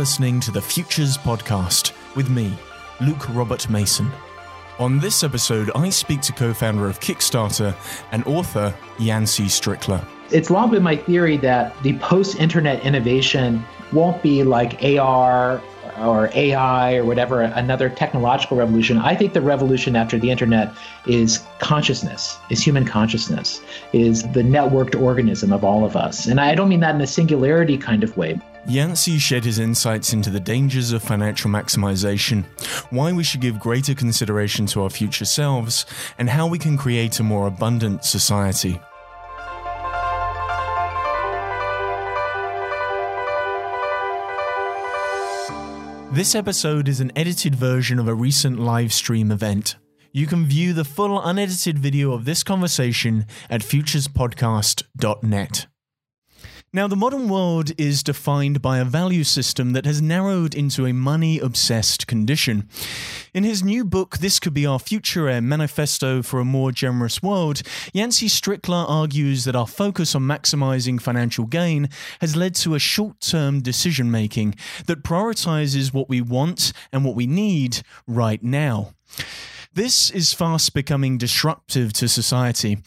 listening to the Futures Podcast with me, Luke Robert Mason. On this episode, I speak to co founder of Kickstarter and author Yancey Strickler. It's long been my theory that the post internet innovation won't be like AR or AI or whatever, another technological revolution. I think the revolution after the internet is consciousness, is human consciousness, is the networked organism of all of us. And I don't mean that in a singularity kind of way. Yancey shared his insights into the dangers of financial maximization, why we should give greater consideration to our future selves, and how we can create a more abundant society. This episode is an edited version of a recent live stream event. You can view the full unedited video of this conversation at futurespodcast.net. Now, the modern world is defined by a value system that has narrowed into a money obsessed condition. In his new book, This Could Be Our Future, a manifesto for a more generous world, Yancey Strickler argues that our focus on maximizing financial gain has led to a short term decision making that prioritizes what we want and what we need right now. This is fast becoming disruptive to society,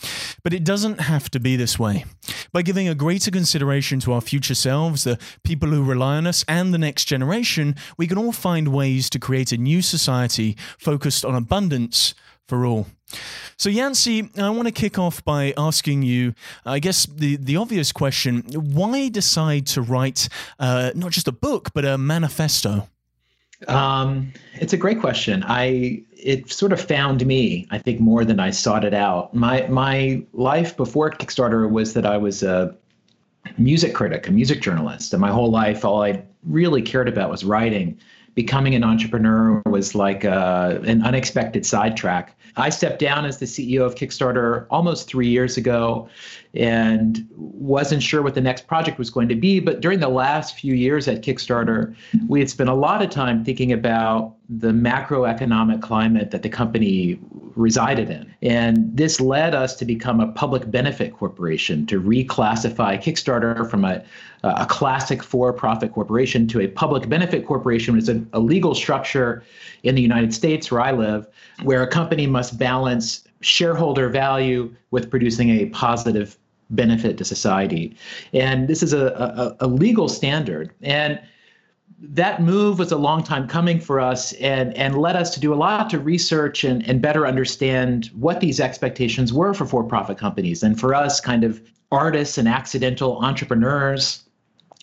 but it doesn't have to be this way. By giving a greater consideration to our future selves, the people who rely on us, and the next generation, we can all find ways to create a new society focused on abundance for all. So, Yancey, I want to kick off by asking you, I guess, the, the obvious question why decide to write uh, not just a book, but a manifesto? Um, it's a great question. I it sort of found me, I think, more than I sought it out. My my life before Kickstarter was that I was a music critic, a music journalist, and my whole life, all I really cared about was writing. Becoming an entrepreneur was like uh, an unexpected sidetrack. I stepped down as the CEO of Kickstarter almost three years ago and wasn't sure what the next project was going to be. But during the last few years at Kickstarter, we had spent a lot of time thinking about the macroeconomic climate that the company resided in. And this led us to become a public benefit corporation, to reclassify Kickstarter from a, a classic for profit corporation to a public benefit corporation, which is a, a legal structure in the United States where I live, where a company must balance shareholder value with producing a positive benefit to society. And this is a, a, a, legal standard. And that move was a long time coming for us and, and led us to do a lot to research and, and better understand what these expectations were for for profit companies. And for us, kind of artists and accidental entrepreneurs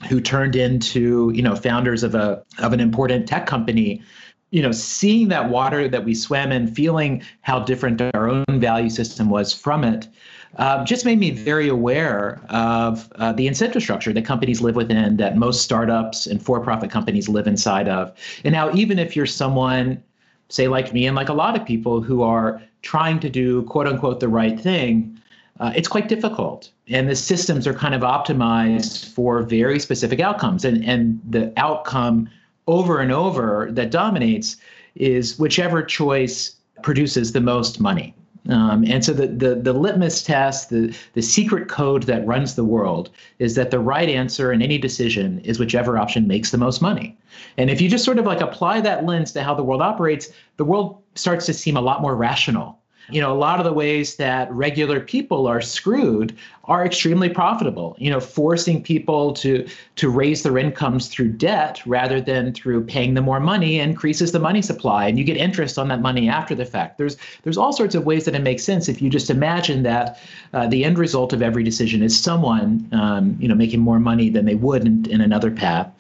who turned into you know founders of a of an important tech company you know, seeing that water that we swam in, feeling how different our own value system was from it, uh, just made me very aware of uh, the incentive structure that companies live within, that most startups and for profit companies live inside of. And now, even if you're someone, say, like me, and like a lot of people who are trying to do quote unquote the right thing, uh, it's quite difficult. And the systems are kind of optimized for very specific outcomes. And, and the outcome over and over that dominates is whichever choice produces the most money. Um, and so the, the, the litmus test, the, the secret code that runs the world is that the right answer in any decision is whichever option makes the most money. And if you just sort of like apply that lens to how the world operates, the world starts to seem a lot more rational you know, a lot of the ways that regular people are screwed are extremely profitable. You know, forcing people to to raise their incomes through debt rather than through paying them more money increases the money supply, and you get interest on that money after the fact. There's there's all sorts of ways that it makes sense if you just imagine that uh, the end result of every decision is someone, um, you know, making more money than they would in, in another path,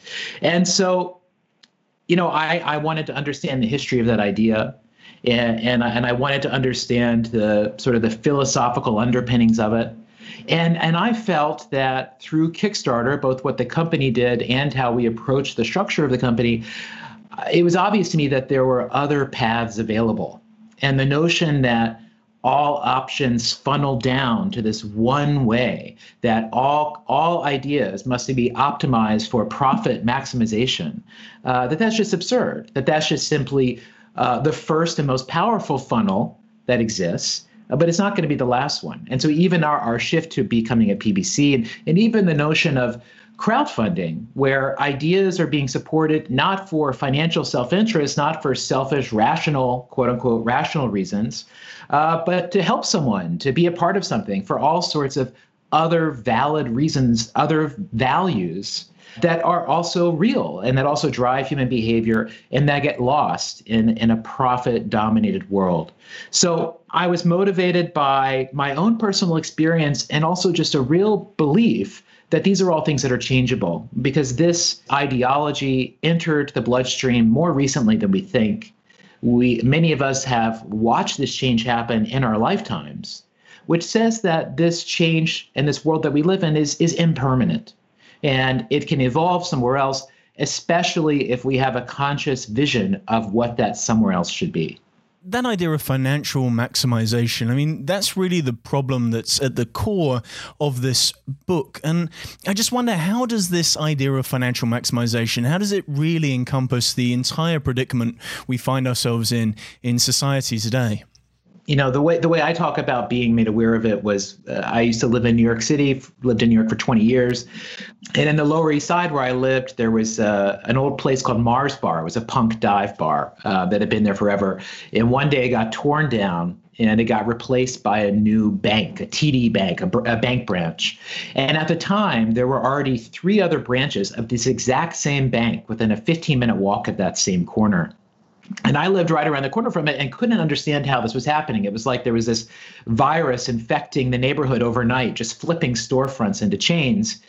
and so. You know, I, I wanted to understand the history of that idea and and I, and I wanted to understand the sort of the philosophical underpinnings of it. And and I felt that through Kickstarter, both what the company did and how we approached the structure of the company, it was obvious to me that there were other paths available. And the notion that all options funnel down to this one way that all all ideas must be optimized for profit maximization uh, that that's just absurd that that's just simply uh, the first and most powerful funnel that exists, uh, but it's not going to be the last one. And so even our, our shift to becoming a PBC and, and even the notion of crowdfunding, where ideas are being supported not for financial self interest, not for selfish, rational, quote unquote, rational reasons, uh, but to help someone, to be a part of something for all sorts of other valid reasons, other values that are also real and that also drive human behavior and that get lost in, in a profit dominated world. So I was motivated by my own personal experience and also just a real belief that these are all things that are changeable because this ideology entered the bloodstream more recently than we think. We many of us have watched this change happen in our lifetimes, which says that this change and this world that we live in is is impermanent and it can evolve somewhere else, especially if we have a conscious vision of what that somewhere else should be that idea of financial maximization, I mean, that's really the problem that's at the core of this book. And I just wonder how does this idea of financial maximization, how does it really encompass the entire predicament we find ourselves in in society today? You know the way the way I talk about being made aware of it was uh, I used to live in New York City, lived in New York for 20 years, and in the Lower East Side where I lived, there was uh, an old place called Mars Bar. It was a punk dive bar uh, that had been there forever, and one day it got torn down and it got replaced by a new bank, a TD Bank, a, a, bank branch. And at the time, there were already three other branches of this exact same bank within a 15 minute walk of that same corner and I lived right around the corner from it and couldn't understand how this was happening. It was like there was this virus infecting the neighborhood overnight, just flipping storefronts into chains.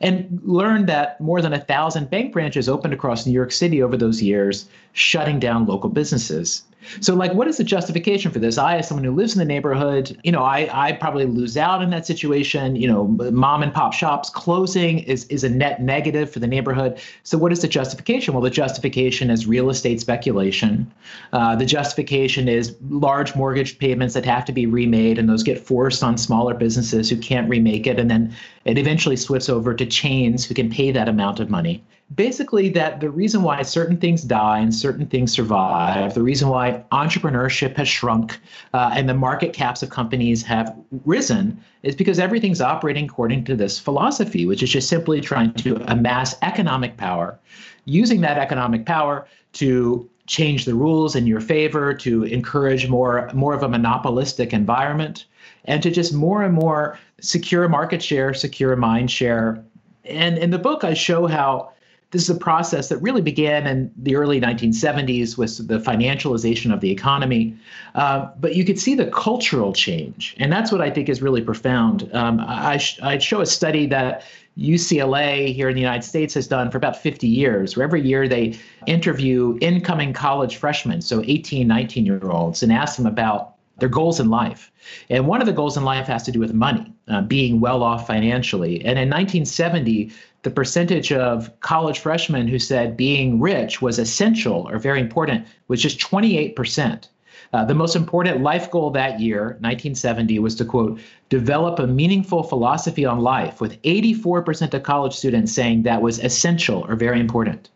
And learned that more than a thousand bank branches opened across New York City over those years, shutting down local businesses. So, like, what is the justification for this? I, as someone who lives in the neighborhood, you know, I, I probably lose out in that situation. You know, mom and pop shops closing is, is a net negative for the neighborhood. So, what is the justification? Well, the justification is real estate speculation. Uh, the justification is large mortgage payments that have to be remade, and those get forced on smaller businesses who can't remake it. And then it eventually swifts over to chains who can pay that amount of money. Basically that the reason why certain things die and certain things survive, the reason why entrepreneurship has shrunk uh, and the market caps of companies have risen is because everything's operating according to this philosophy, which is just simply trying to amass economic power, using that economic power to change the rules in your favor, to encourage more more of a monopolistic environment, and to just more and more secure a market share, secure a mind share. And in the book, I show how this is a process that really began in the early 1970s with the financialization of the economy. Uh, but you could see the cultural change. And that's what I think is really profound. Um, I, sh- I show a study that UCLA here in the United States has done for about 50 years, where every year they interview incoming college freshmen, so 18, 19 year olds, and ask them about their goals in life. And one of the goals in life has to do with money, uh, being well off financially. And in 1970, the percentage of college freshmen who said being rich was essential or very important was just 28%. Uh, the most important life goal that year, 1970, was to quote, develop a meaningful philosophy on life, with 84% of college students saying that was essential or very important.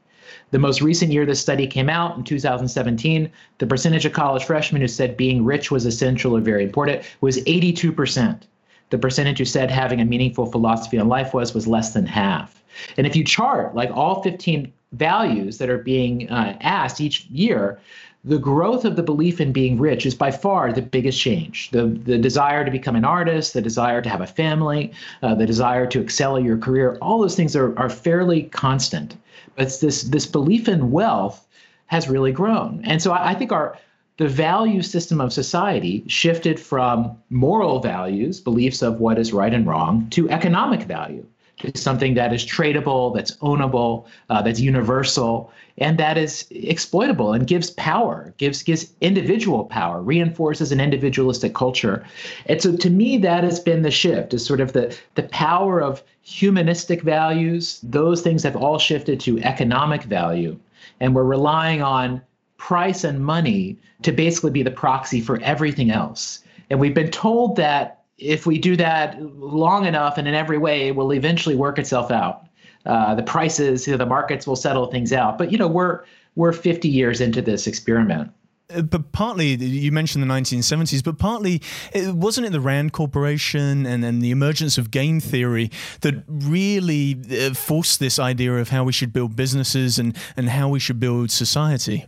The most recent year this study came out, in 2017, the percentage of college freshmen who said being rich was essential or very important was 82%. The percentage who said having a meaningful philosophy on life was was less than half. And if you chart like all 15 values that are being uh, asked each year, the growth of the belief in being rich is by far the biggest change. The, the desire to become an artist, the desire to have a family, uh, the desire to excel at your career, all those things are, are fairly constant. It's this, this belief in wealth has really grown. And so I, I think our the value system of society shifted from moral values, beliefs of what is right and wrong, to economic value is something that is tradable, that's ownable, uh, that's universal, and that is exploitable and gives power, gives gives individual power, reinforces an individualistic culture. And so to me, that has been the shift, is sort of the, the power of humanistic values. Those things have all shifted to economic value. And we're relying on price and money to basically be the proxy for everything else. And we've been told that if we do that long enough and in every way, it will eventually work itself out. Uh, the prices, you know, the markets will settle things out. But you know, we're we're 50 years into this experiment. Uh, but partly, you mentioned the 1970s, but partly, it, wasn't it the Rand Corporation and, and the emergence of game theory that really uh, forced this idea of how we should build businesses and, and how we should build society?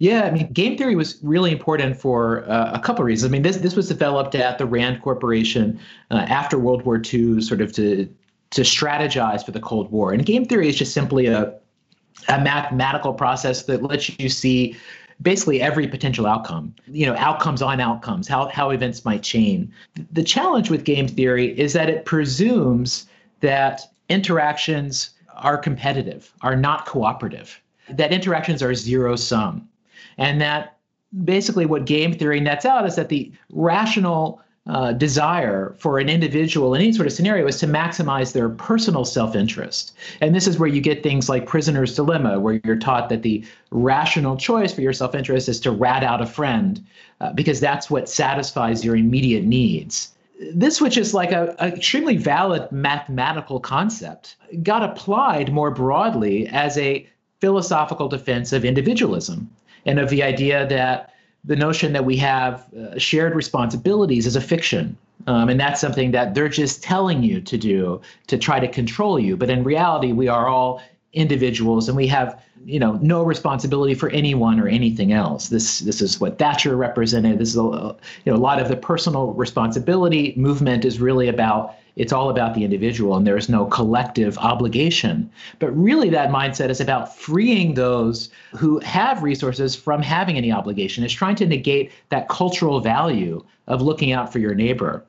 Yeah, I mean, game theory was really important for uh, a couple of reasons. I mean, this this was developed at the Rand Corporation uh, after World War II, sort of to to strategize for the Cold War. And game theory is just simply a a mathematical process that lets you see basically every potential outcome you know outcomes on outcomes how, how events might chain the challenge with game theory is that it presumes that interactions are competitive are not cooperative that interactions are zero sum and that basically what game theory nets out is that the rational uh, desire for an individual in any sort of scenario is to maximize their personal self interest. And this is where you get things like prisoner's dilemma, where you're taught that the rational choice for your self interest is to rat out a friend uh, because that's what satisfies your immediate needs. This, which is like a, a extremely valid mathematical concept, got applied more broadly as a philosophical defense of individualism and of the idea that the notion that we have uh, shared responsibilities is a fiction. Um, and that's something that they're just telling you to do to try to control you. But in reality, we are all individuals and we have you know no responsibility for anyone or anything else this this is what thatcher represented this is a, you know a lot of the personal responsibility movement is really about it's all about the individual and there is no collective obligation. But really, that mindset is about freeing those who have resources from having any obligation. It's trying to negate that cultural value of looking out for your neighbor.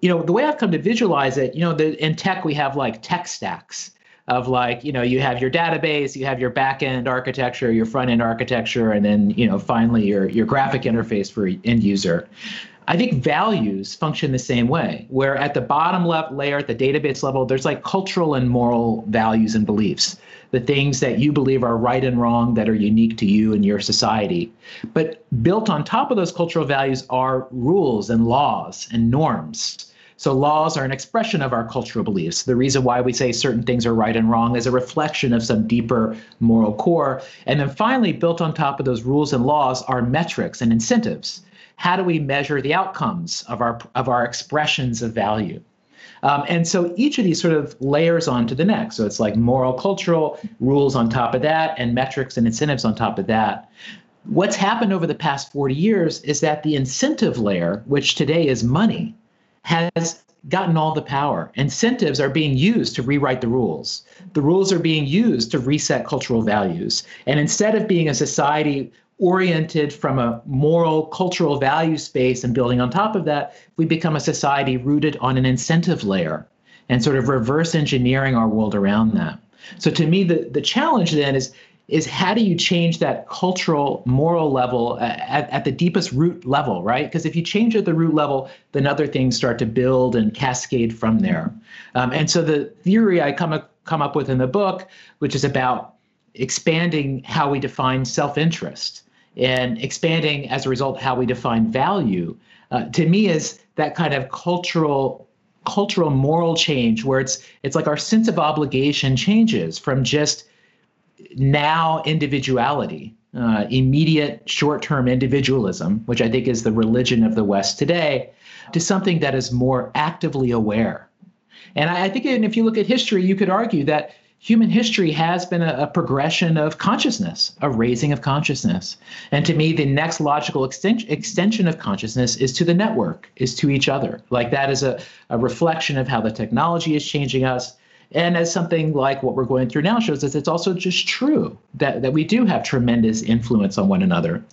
You know, the way I've come to visualize it, you know, the, in tech, we have like tech stacks of like you know you have your database you have your back end architecture your front end architecture and then you know finally your your graphic interface for end user I think values function the same way, where at the bottom left layer, at the database level, there's like cultural and moral values and beliefs, the things that you believe are right and wrong that are unique to you and your society. But built on top of those cultural values are rules and laws and norms. So laws are an expression of our cultural beliefs. The reason why we say certain things are right and wrong is a reflection of some deeper moral core. And then finally, built on top of those rules and laws are metrics and incentives how do we measure the outcomes of our of our expressions of value? Um, and so each of these sort of layers onto the next. So it's like moral, cultural rules on top of that, and metrics and incentives on top of that. What's happened over the past 40 years is that the incentive layer, which today is money, has gotten all the power. Incentives are being used to rewrite the rules. The rules are being used to reset cultural values. And instead of being a society oriented from a moral, cultural value space and building on top of that, we become a society rooted on an incentive layer and sort of reverse engineering our world around that. So to me, the, the challenge then is is how do you change that cultural moral level at, at the deepest root level right because if you change at the root level then other things start to build and cascade from there um, and so the theory i come, come up with in the book which is about expanding how we define self-interest and expanding as a result how we define value uh, to me is that kind of cultural cultural moral change where it's it's like our sense of obligation changes from just now individuality uh, immediate short-term individualism which i think is the religion of the west today to something that is more actively aware. And I, I think and if you look at history you could argue that human history has been a, a, progression of consciousness, a raising of consciousness. And to me, the next logical extension, extension of consciousness is to the network, is to each other. Like that is a, a reflection of how the technology is changing us. And as something like what we're going through now shows us, it's also just true that, that we do have tremendous influence on one another.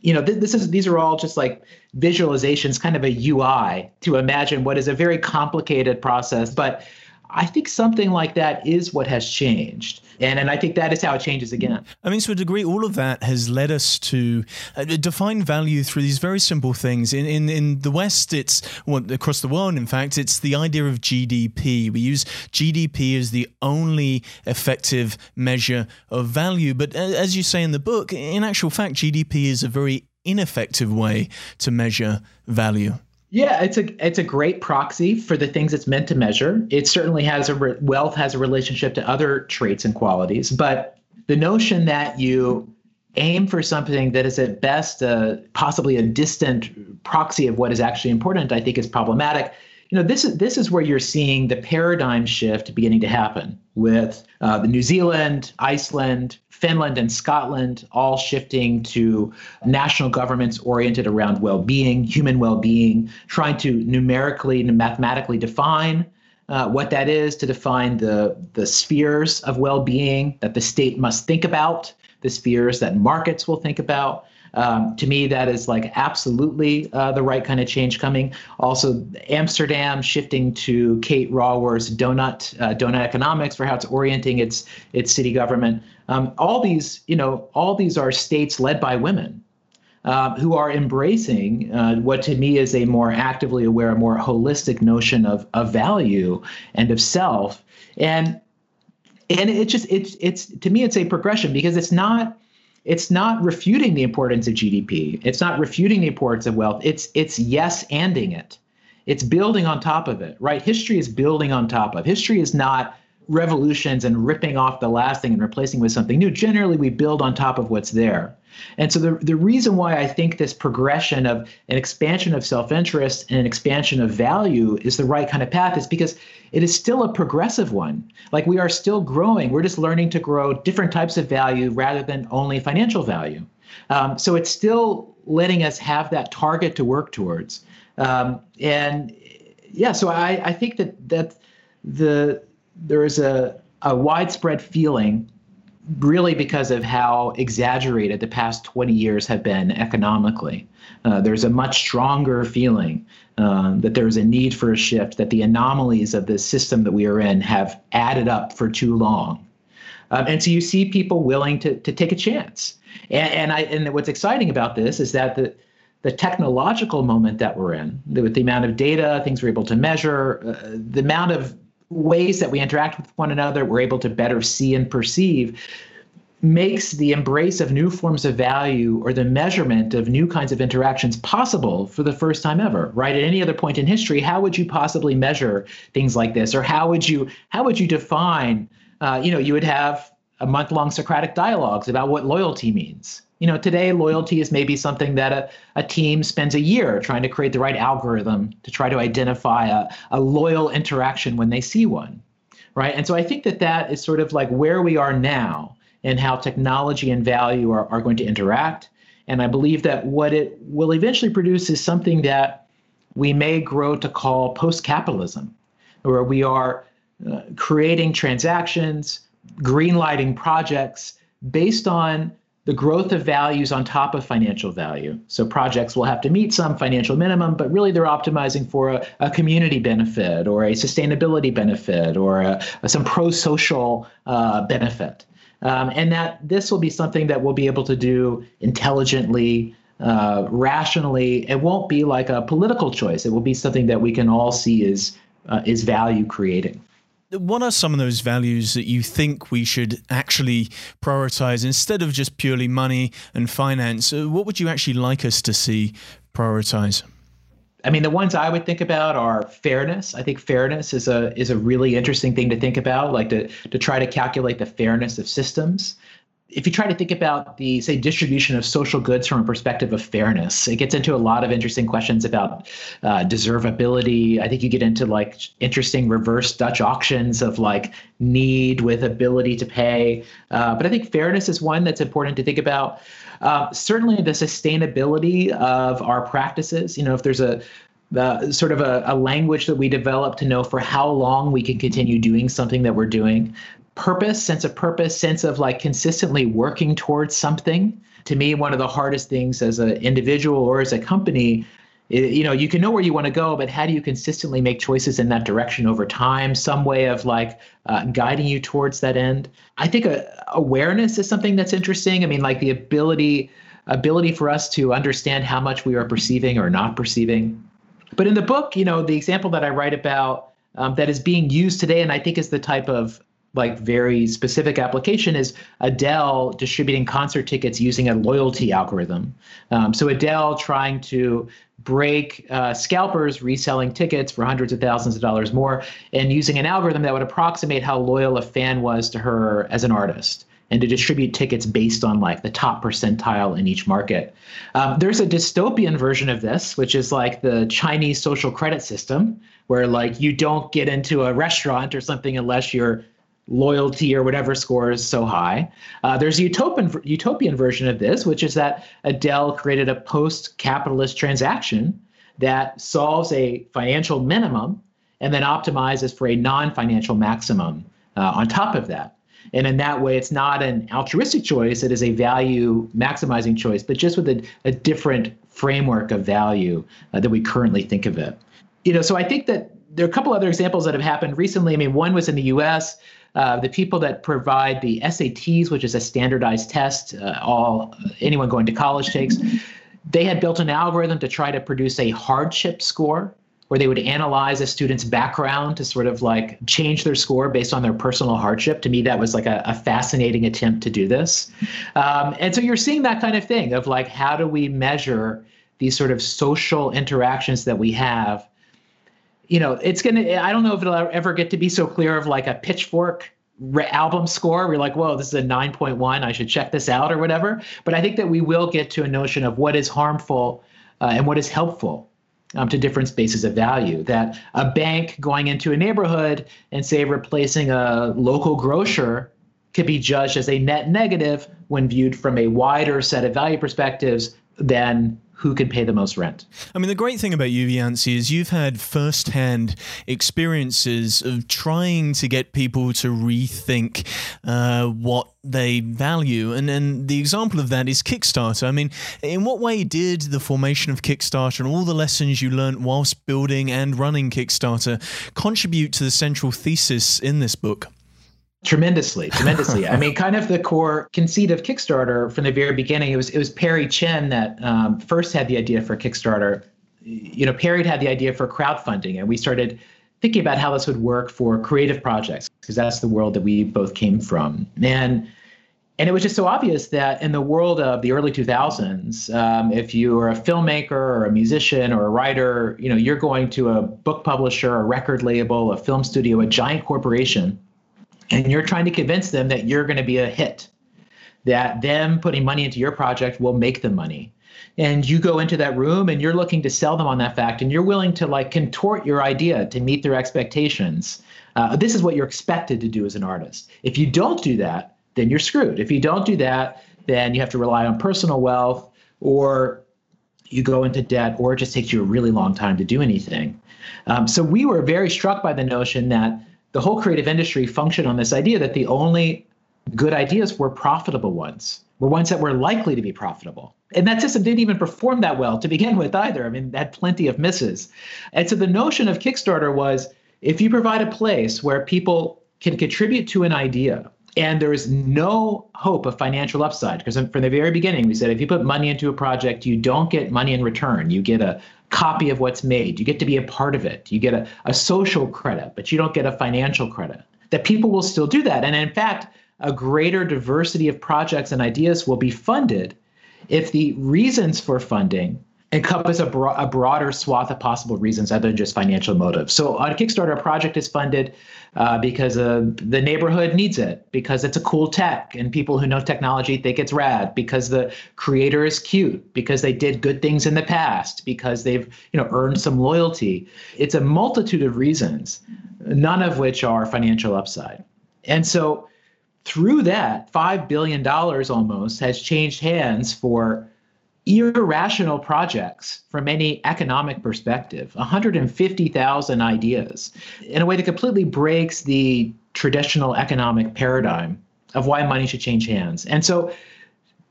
You know, th- this is these are all just like visualizations, kind of a UI to imagine what is a very complicated process, but I think something like that is what has changed. And, and I think that is how it changes again. I mean, to a degree, all of that has led us to uh, define value through these very simple things. In, in, in the West, it's well, across the world, in fact, it's the idea of GDP. We use GDP as the only effective measure of value. But uh, as you say in the book, in actual fact, GDP is a very ineffective way to measure value. Yeah, it's a it's a great proxy for the things it's meant to measure. It certainly has a re- wealth has a relationship to other traits and qualities, but the notion that you aim for something that is at best uh, possibly a distant proxy of what is actually important, I think is problematic. You know, this is this is where you're seeing the paradigm shift beginning to happen with uh, the New Zealand, Iceland, Finland, and Scotland all shifting to national governments oriented around well-being, human well-being, trying to numerically and mathematically define uh, what that is, to define the the spheres of well-being that the state must think about the spheres that markets will think about. Um, to me, that is like absolutely uh, the right kind of change coming. Also, Amsterdam shifting to Kate Raworth's donut uh, donut economics for how it's orienting its its city government. Um, all these, you know, all these are states led by women. Uh, who are embracing uh, what to me is a more actively aware, a more holistic notion of, of value and of self. And and it just it's it's to me it's a progression because it's not it's not refuting the importance of GDP. It's not refuting the importance of wealth. It's it's yes anding it. It's building on top of it, right? History is building on top of. History is not revolutions and ripping off the last thing and replacing with something new. Generally, we build on top of what's there. And so the, the reason why I think this progression of an expansion of self-interest and an expansion of value is the right kind of path is because it is still a progressive one. Like we are still growing. We're just learning to grow different types of value rather than only financial value. Um, so it's still letting us have that target to work towards. Um, and yeah, so I, I think that that the there is a, a widespread feeling really because of how exaggerated the past 20 years have been economically. Uh, there's a much stronger feeling uh, that there's a need for a shift, that the anomalies of the system that we are in have added up for too long. Um, and so you see people willing to, to take a chance. And, and, I, and what's exciting about this is that the, the technological moment that we're in, with the amount of data, things we're able to measure, uh, the amount of ways that we interact with one another, we're able to better see and perceive, makes the embrace of new forms of value or the measurement of new kinds of interactions possible for the first time ever right? At any other point in history how would you possibly measure things like this? Or how would you how would you define uh, you know you would have a month long socratic dialogues about what loyalty means. You know, today loyalty is maybe something that a, a team spends a year trying to create the right algorithm to try to identify a, a loyal interaction when they see one, right? And so I think that that is sort of like where we are now and how technology and value are, are going to interact. And I believe that what it will eventually produce is something that we may grow to call post capitalism, where we are uh, creating transactions, greenlighting projects based on the growth of values on top of financial value. So projects will have to meet some financial minimum, but really they're optimizing for a, a community benefit or a sustainability benefit or a, a, some pro-social uh, benefit. Um, and that this will be something that we'll be able to do intelligently, uh, rationally. It won't be like a political choice. It will be something that we can all see is uh, is value creating what are some of those values that you think we should actually prioritize instead of just purely money and finance? Uh, what would you actually like us to see prioritize? I mean, the ones I would think about are fairness. I think fairness is a is a really interesting thing to think about, like to to try to calculate the fairness of systems if you try to think about the say distribution of social goods from a perspective of fairness it gets into a lot of interesting questions about uh, deservability. I think you get into like interesting reverse dutch auctions of like need with ability to pay. Uh, but i think fairness is one that's important to think about. Uh, certainly the sustainability of our practices you know if there's a the sort of a, a, language that we develop to know for how long we can continue doing something that we're doing purpose, sense of purpose, sense of like consistently working towards something. To me, one of the hardest things as an individual or as a company, you know, you can know where you want to go, but how do you consistently make choices in that direction over time? Some way of like uh, guiding you towards that end. I think uh, awareness is something that's interesting. I mean, like the ability ability for us to understand how much we are perceiving or not perceiving. But in the book, you know, the example that I write about um, that is being used today, and I think is the type of like very specific application is Adele distributing concert tickets using a loyalty algorithm. Um, so Adele trying to break uh, scalpers reselling tickets for hundreds of thousands of dollars more and using an algorithm that would approximate how loyal a fan was to her as an artist. and to distribute tickets based on like the top percentile in each market. Um, there's a dystopian version of this, which is like the Chinese social credit system, where like you don't get into a restaurant or something unless your loyalty or whatever score is so high. Uh, there's a utopian utopian version of this, which is that Adele created a post-capitalist transaction that solves a financial minimum and then optimizes for a non-financial maximum uh, on top of that. And in that way, it's not an altruistic choice, it is a value maximizing choice, but just with a, a different framework of value uh, that we currently think of it. You know, so I think that there are a couple other examples that have happened recently. I mean, one was in the US. Uh, the people that provide the SATs, which is a standardized test, uh, all anyone going to college takes, they had built an algorithm to try to produce a hardship score where they would analyze a student's background to sort of like change their score based on their personal hardship. To me, that was like a, a fascinating attempt to do this. Um, and so you're seeing that kind of thing of like, how do we measure these sort of social interactions that we have? You know, it's going to, I don't know if it'll ever get to be so clear of like a pitchfork album score we're like whoa this is a 9.1 i should check this out or whatever but i think that we will get to a notion of what is harmful uh, and what is helpful um, to different spaces of value. That a bank going into a neighborhood and say replacing a local grocer could be judged as a net negative when viewed from a wider set of value perspectives than who can pay the most rent. I mean, the great thing about you, Yancey, is you've had firsthand experiences of trying to get people to rethink uh, what they value. And, and the example of that is Kickstarter. I mean, in what way did the formation of Kickstarter and all the lessons you learned whilst building and running Kickstarter contribute to the central thesis in this book? Tremendously tremendously. I mean kind of the core conceit of kickstarter from the very beginning it was it was perry chen that um, first had the idea for kickstarter. You know perry had the idea for crowdfunding and we started thinking about how this would work for creative projects because that's the world that we both came from. And and it was just so obvious that in the world of the early 2000s um, if you are a filmmaker or a musician or a writer you know you're going to a book publisher a record label a film studio a giant corporation and you're trying to convince them that you're going to be a hit, that them putting money into your project will make them money. And you go into that room and you're looking to sell them on that fact, and you're willing to like contort your idea to meet their expectations. Uh, this is what you're expected to do as an artist. If you don't do that, then you're screwed. If you don't do that, then you have to rely on personal wealth or you go into debt or it just takes you a really long time to do anything. Um, so we were very struck by the notion that the whole creative industry functioned on this idea that the only good ideas were profitable ones, were ones that were likely to be profitable. And that system didn't even perform that well to begin with either. I mean, it had plenty of misses. And so the notion of Kickstarter was if you provide a place where people can contribute to an idea and there is no hope of financial upside because from the very beginning we said if you put money into a project you don't get money in return you get a copy of what's made. You get to be a part of it. You get a, a social credit, but you don't get a financial credit. That people will still do that. And in fact, a greater diversity of projects and ideas will be funded if the reasons for funding encompass a, bro- a broader swath of possible reasons other than just financial motives. So on Kickstarter, a project is funded uh, because uh, the neighborhood needs it, because it's a cool tech and people who know technology think it's rad, because the creator is cute, because they did good things in the past, because they've you know earned some loyalty. It's a multitude of reasons, none of which are financial upside. And so through that, $5 billion almost has changed hands for irrational projects from any economic perspective 150,000 ideas in a way that completely breaks the traditional economic paradigm of why money should change hands. And so,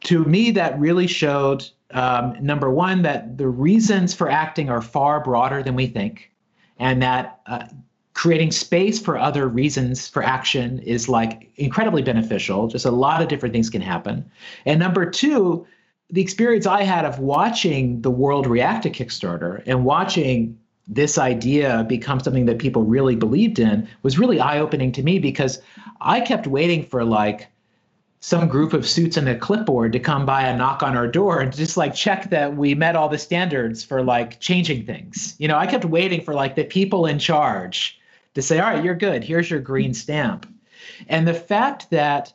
to me, that really showed um, number one, that the reasons for acting are far broader than we think, and that uh, creating space for other reasons for action is like incredibly beneficial. Just a lot of different things can happen. And number two, the experience I had of watching the world react to Kickstarter and watching this idea become something that people really believed in was really eye opening to me because I kept waiting for like some group of suits and a clipboard to come by and knock on our door and just like check that we met all the standards for like changing things. You know, I kept waiting for like the people in charge to say, all right, you're good. Here's your green stamp. And the fact that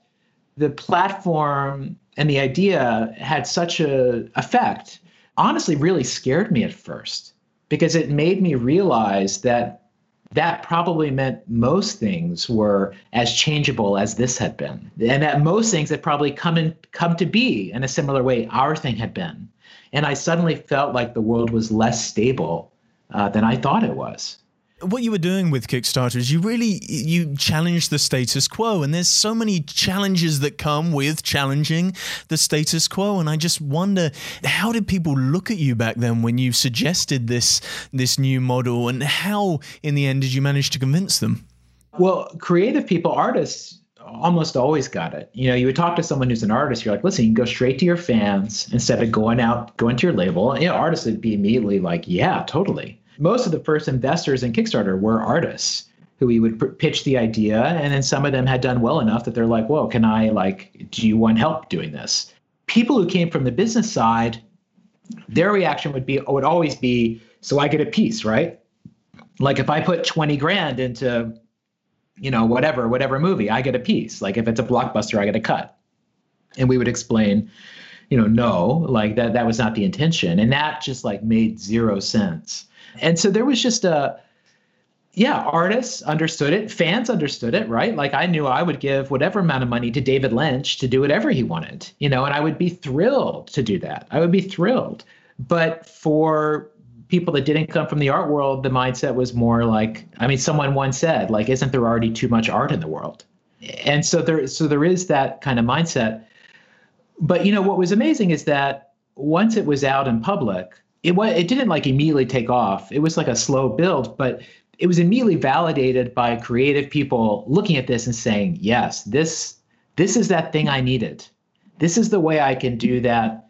the platform and the idea had such a effect honestly really scared me at first because it made me realize that that probably meant most things were as changeable as this had been. And that most things had probably come in come to be in a similar way our thing had been. And i suddenly felt like the world was less stable uh, than i thought it was what you were doing with Kickstarter is you really you challenge the status quo, and there's so many challenges that come with challenging the status quo. And I just wonder, how did people look at you back then when you suggested this this new model, and how in the end did you manage to convince them? Well, creative people, artists, almost always got it. You know, you would talk to someone who's an artist, you're like, listen, you can go straight to your fans instead of going out, going to your label. And, you know, artists would be immediately like, yeah, totally most of the first investors in Kickstarter were artists who we would pitch the idea, and then some of them had done well enough that they're like, "Whoa, can I like? Do you want help doing this?" People who came from the business side, their reaction would be would always be, "So I get a piece, right?" Like if I put twenty grand into, you know, whatever whatever movie, I get a piece. Like if it's a blockbuster, I get a cut, and we would explain you know no like that that was not the intention and that just like made zero sense and so there was just a, yeah, artists understood it, fans understood it, right? Like I knew I would give whatever amount of money to David Lynch to do whatever he wanted, you know, and I would be thrilled to do that. I would be thrilled. But for people that didn't come from the art world, the mindset was more like, I mean, someone once said, like, isn't there already too much art in the world? And so there, so there is that kind of mindset. But you know, what was amazing is that once it was out in public, it was it didn't like immediately take off. It was like a slow build, but it was immediately validated by creative people looking at this and saying, "Yes, this this is that thing I needed. This is the way I can do that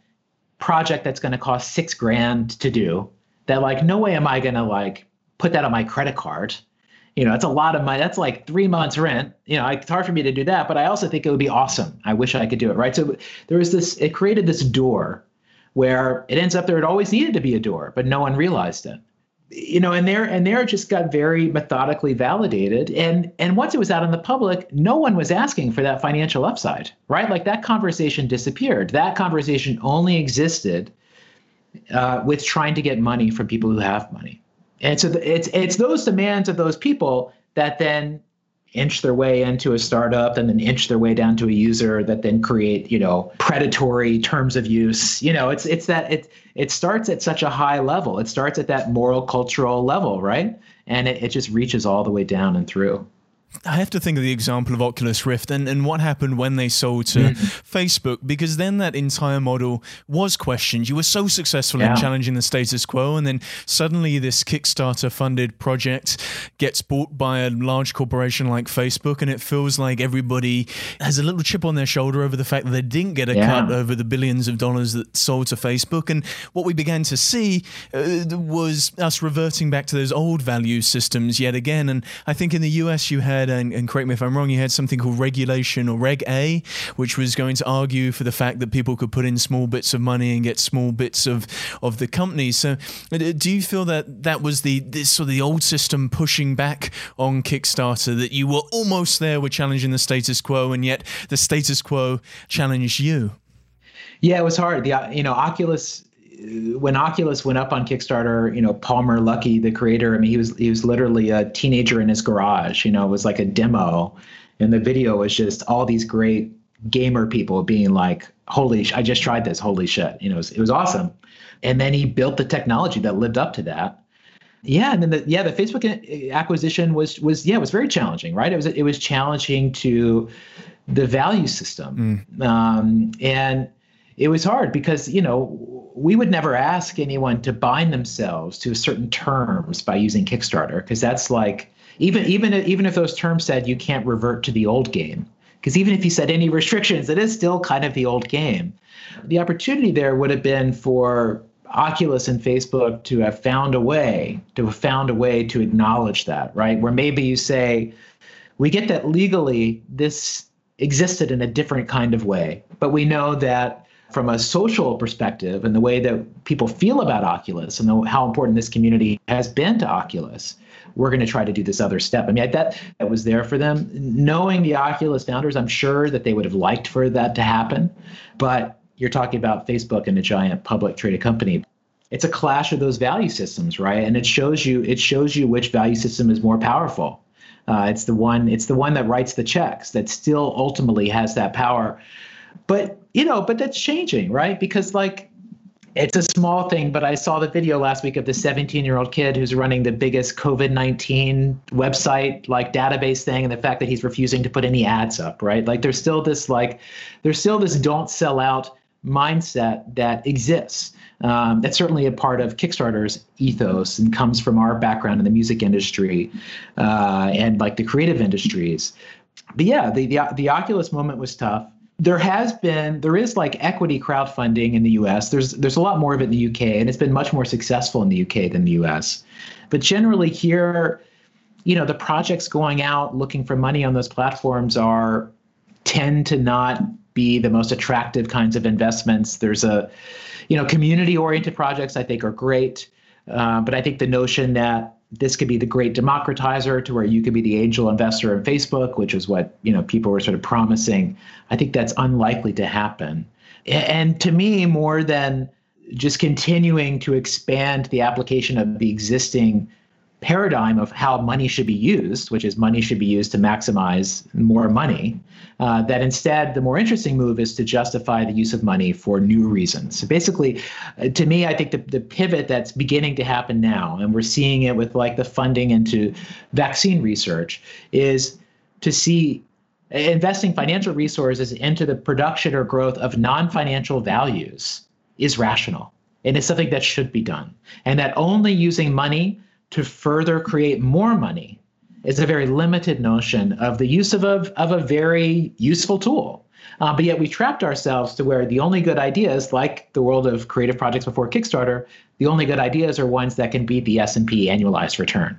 project that's going to cost 6 grand to do. That like no way am I going to like put that on my credit card." You know, that's a lot of money. That's like three months rent. You know, it's hard for me to do that, but I also think it would be awesome. I wish I could do it, right? So there was this, it created this door where it ends up there it always needed to be a door, but no one realized it. You know, and there and there it just got very methodically validated. And and once it was out in the public, no one was asking for that financial upside, right? Like that conversation disappeared. That conversation only existed uh, with trying to get money from people who have money. And so it's it's those demands of those people that then inch their way into a startup and then inch their way down to a user that then create you know predatory terms of use. You know it's it's that it it starts at such a high level. It starts at that moral cultural level right? And it, it just reaches all the way down and through I have to think of the example of Oculus Rift and, and what happened when they sold to mm. Facebook, because then that entire model was questioned. You were so successful yeah. in challenging the status quo, and then suddenly this Kickstarter funded project gets bought by a large corporation like Facebook, and it feels like everybody has a little chip on their shoulder over the fact that they didn't get a yeah. cut over the billions of dollars that sold to Facebook. And what we began to see uh, was us reverting back to those old value systems yet again. And I think in the US, you had and, and, correct me if I'm wrong, you had something called Regulation or Reg A, which was going to argue for the fact that people could put in small bits of money and get small bits of, of the company. So, uh, do you feel that that was the this sort of the old system pushing back on Kickstarter, that you were almost there with challenging the status quo, and yet the status quo challenged you? Yeah, it was hard. The you know Oculus when Oculus went up on Kickstarter, you know, Palmer Luckey, the creator, I mean, he was he was literally a teenager in his garage. You know, it was like a demo, and the video was just all these great gamer people being like, "Holy, sh- I just tried this! Holy shit!" You know, it was, it was awesome. And then he built the technology that lived up to that. Yeah, and then the yeah the Facebook acquisition was was yeah it was very challenging, right? It was it was challenging to the value system, mm. um, and it was hard because you know we would never ask anyone to bind themselves to certain terms by using Kickstarter because that's like even even even if those terms said you can't revert to the old game because even if you set any restrictions it is still kind of the old game. The opportunity there would have been for Oculus and Facebook to have found a way to have found a way to acknowledge that right? Where maybe you say we get that legally this existed in a different kind of way but we know that from a social perspective and the way that people feel about Oculus and the, how important this community has been to Oculus, we're going to try to do this other step. I mean, that that was there for them. Knowing the Oculus founders, I'm sure that they would have liked for that to happen, but you're talking about Facebook and a giant public traded company. It's a clash of those value systems, right? And it shows you it shows you which value system is more powerful. Uh, it's the one it's the one that writes the checks that still ultimately has that power. But you know, but that's changing, right? Because like it's a small thing, but I saw the video last week of the 17 year old kid who's running the biggest COVID 19 website, like database thing, and the fact that he's refusing to put any ads up, right? Like there's still this, like, there's still this don't sell out mindset that exists. Um, that's certainly a part of Kickstarter's ethos and comes from our background in the music industry uh, and like the creative industries. But yeah, the, the, the Oculus moment was tough there has been there is like equity crowdfunding in the US. There's there's a lot more of it in the UK and it's been much more successful in the UK than the US. But generally here, you know, the projects going out looking for money on those platforms are tend to not be the most attractive kinds of investments. There's a you know, community oriented projects I think are great. Uh, but I think the notion that this could be the great democratizer to where you could be the angel investor in Facebook, which is what you know people were sort of promising. I think that's unlikely to happen. And to me, more than just continuing to expand the application of the existing paradigm of how money should be used, which is money should be used to maximize more money, uh, that instead the more interesting move is to justify the use of money for new reasons. So basically, uh, to me, I think the, the pivot that's beginning to happen now, and we're seeing it with like the funding into vaccine research, is to see investing financial resources into the production or growth of non-financial values is rational and it's something that should be done and that only using money to further create more money is a very limited notion of the use of a, of a very useful tool. Uh, but yet we trapped ourselves to where the only good ideas, like the world of creative projects before Kickstarter, the only good ideas are ones that can beat the S&P annualized return,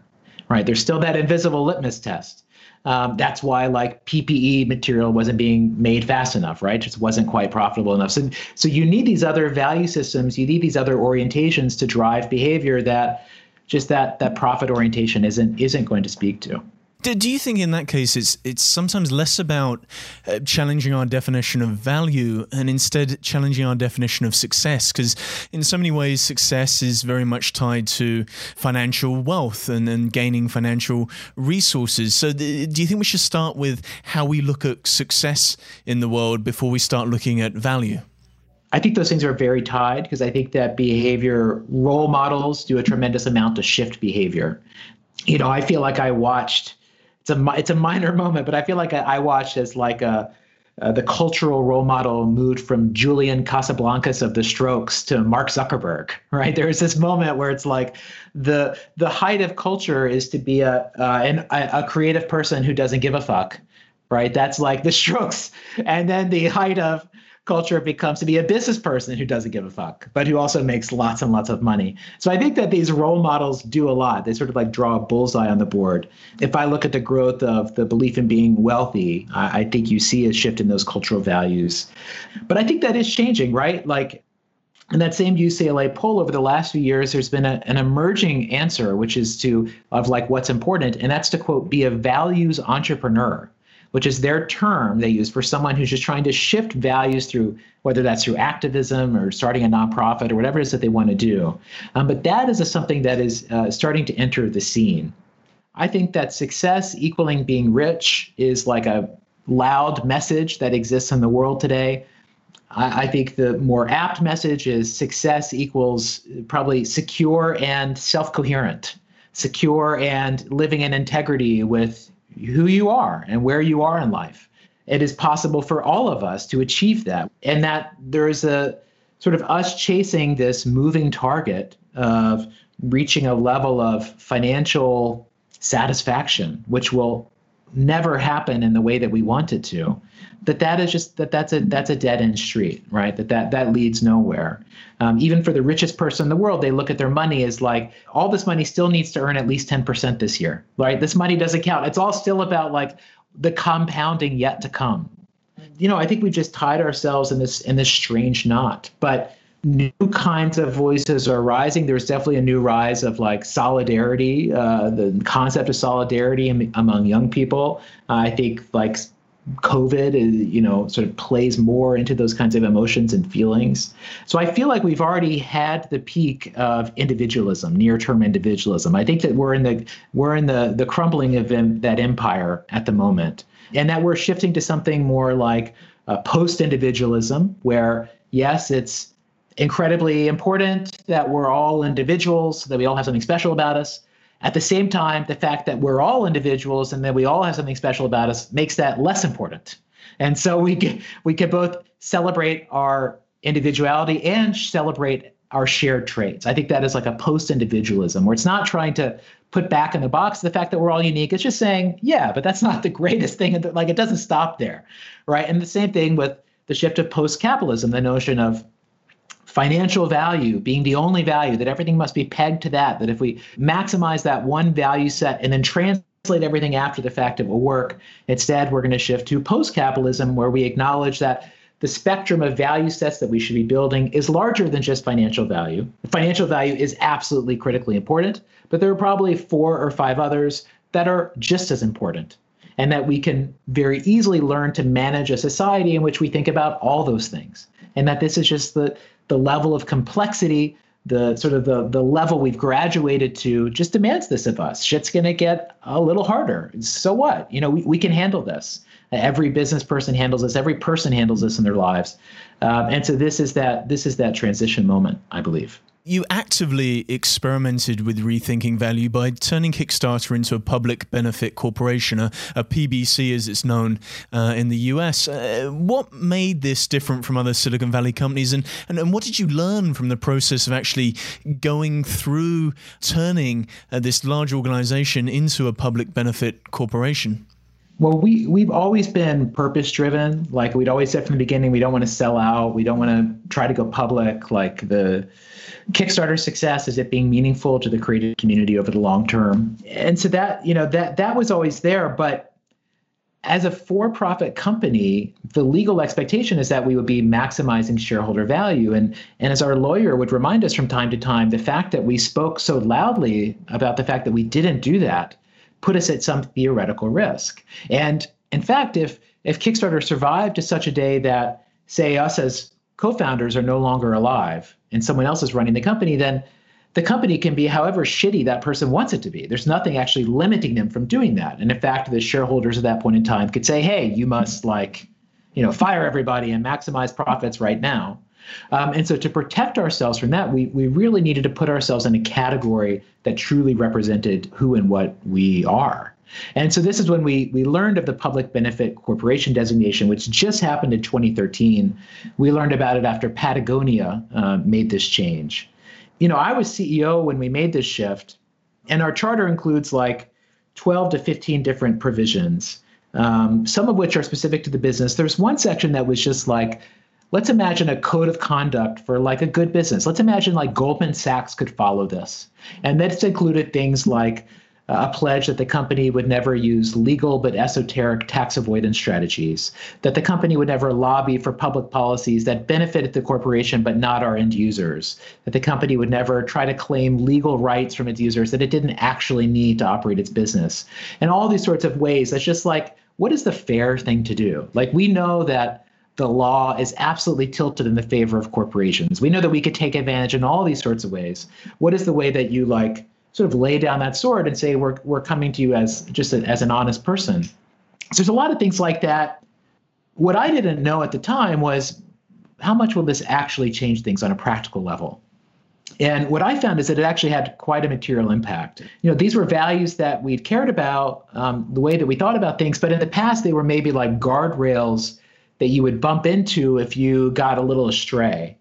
right? There's still that invisible litmus test. Um, that's why like PPE material wasn't being made fast enough, right? Just wasn't quite profitable enough. So, so you need these other value systems. You need these other orientations to drive behavior that just that that profit orientation isn't isn't going to speak to. Do you think in that case it's it's sometimes less about uh, challenging our definition of value and instead challenging our definition of success? Because in so many ways, success is very much tied to financial wealth and, and gaining financial resources. So, th- do you think we should start with how we look at success in the world before we start looking at value? I think those things are very tied because I think that behavior role models do a tremendous amount to shift behavior. You know, I feel like I watched. It's a it's a minor moment, but I feel like I, I watched as like a uh, the cultural role model moved from Julian Casablancas of the Strokes to Mark Zuckerberg. Right there's this moment where it's like the the height of culture is to be a uh, an, a creative person who doesn't give a fuck. Right, that's like the Strokes, and then the height of culture becomes to be a business person who doesn't give a fuck, but who also makes lots and lots of money. So I think that these role models do a lot. They sort of like draw a bullseye on the board. If I look at the growth of the belief in being wealthy, I, I think you see a shift in those cultural values. But I think that is changing, right? Like in that same UCLA poll over the last few years, there's been a, an emerging answer, which is to of like what's important, and that's to quote, be a values entrepreneur which is their term they use for someone who's just trying to shift values through whether that's through activism or starting a nonprofit or whatever it is that they want to do. Um, but that is a, something that is uh, starting to enter the scene. I think that success equaling being rich is like a loud message that exists in the world today. I, I think the more apt message is success equals probably secure and self coherent, secure and living in integrity with who you are and where you are in life. It is possible for all of us to achieve that. And that there's a sort of us chasing this moving target of reaching a level of financial satisfaction, which will never happen in the way that we want it to that that is just that that's a that's a dead end street right that that that leads nowhere um, even for the richest person in the world they look at their money as like all this money still needs to earn at least 10% this year right this money doesn't count it's all still about like the compounding yet to come you know, I think we've just tied ourselves in this in this strange knot. But new kinds of voices are rising. There's definitely a new rise of like solidarity, uh, the concept of solidarity among young people. Uh, I think like COVID you know, sort of plays more into those kinds of emotions and feelings. So I feel like we've already had the peak of individualism, near-term individualism. I think that we're in the we're in the the crumbling of that empire at the moment, and that we're shifting to something more like uh, post-individualism, where yes, it's incredibly important that we're all individuals, that we all have something special about us. At the same time, the fact that we're all individuals and that we all have something special about us makes that less important. And so we can, we can both celebrate our individuality and celebrate our shared traits. I think that is like a post individualism where it's not trying to put back in the box the fact that we're all unique. It's just saying, yeah, but that's not the greatest thing. Like it doesn't stop there. Right. And the same thing with the shift of post capitalism, the notion of financial value being the only value, that everything must be pegged to that, that if we maximize that one value set and then translate everything after the fact, it will work. Instead, we're going to shift to post capitalism, where we acknowledge that the spectrum of value sets that we should be building is larger than just financial value. Financial value is absolutely critically important, but there are probably four or five others that are just as important. And that we can very easily learn to manage a society in which we think about all those things. And that this is just the the level of complexity the sort of the the level we've graduated to just demands this of us. Shit's gonna get a little harder. So what? You know, we, we can handle this. Every business person handles this. Every person handles this in their lives. Um, and so this is that this is that transition moment, I believe. You actively experimented with rethinking value by turning Kickstarter into a public benefit corporation, a, a PBC as it's known uh, in the US. Uh, what made this different from other Silicon Valley companies, and, and, and, what did you learn from the process of actually going through turning uh, this large organization into a public benefit corporation? Well, we we've always been purpose driven. Like we'd always said from the beginning, we don't want to sell out. We don't want to try to go public. Like the Kickstarter success is it being meaningful to the creative community over the long term. And so that, you know, that that was always there, but as a for-profit company, the legal expectation is that we would be maximizing shareholder value. And, and as our lawyer would remind us from time to time, the fact that we spoke so loudly about the fact that we didn't do that put us at some theoretical risk. And in fact, if if Kickstarter survived to such a day that, say, us as co-founders are no longer alive, and someone else is running the company, then the company can be however shitty that person wants it to be. There's nothing actually limiting them from doing that. And in fact, the shareholders at that point in time could say, hey, you must like, you know, fire everybody and maximize profits right now. Um, and so to protect ourselves from that, we, we really needed to put ourselves in a category that truly represented who and what we are. And so this is when we we learned of the public benefit corporation designation, which just happened in 2013. We learned about it after Patagonia uh, made this change. You know, I was CEO when we made this shift, and our charter includes like 12 to 15 different provisions, um, some of which are specific to the business. There's one section that was just like, let's imagine a code of conduct for like a good business. Let's imagine like Goldman Sachs could follow this. And that's included things like a pledge that the company would never use legal but esoteric tax avoidance strategies, that the company would never lobby for public policies that benefited the corporation but not our end users, that the company would never try to claim legal rights from its users that it didn't actually need to operate its business. And all these sorts of ways, that's just like, what is the fair thing to do? Like, we know that the law is absolutely tilted in the favor of corporations. We know that we could take advantage in all these sorts of ways. What is the way that you like sort of lay down that sword and say we're we're coming to you as just a, as an honest person. So there's a lot of things like that. What I didn't know at the time was how much will this actually change things on a practical level. And what I found is that it actually had quite a material impact. You know, these were values that we'd cared about, um, the way that we thought about things, but in the past they were maybe like guardrails that you would bump into if you got a little astray.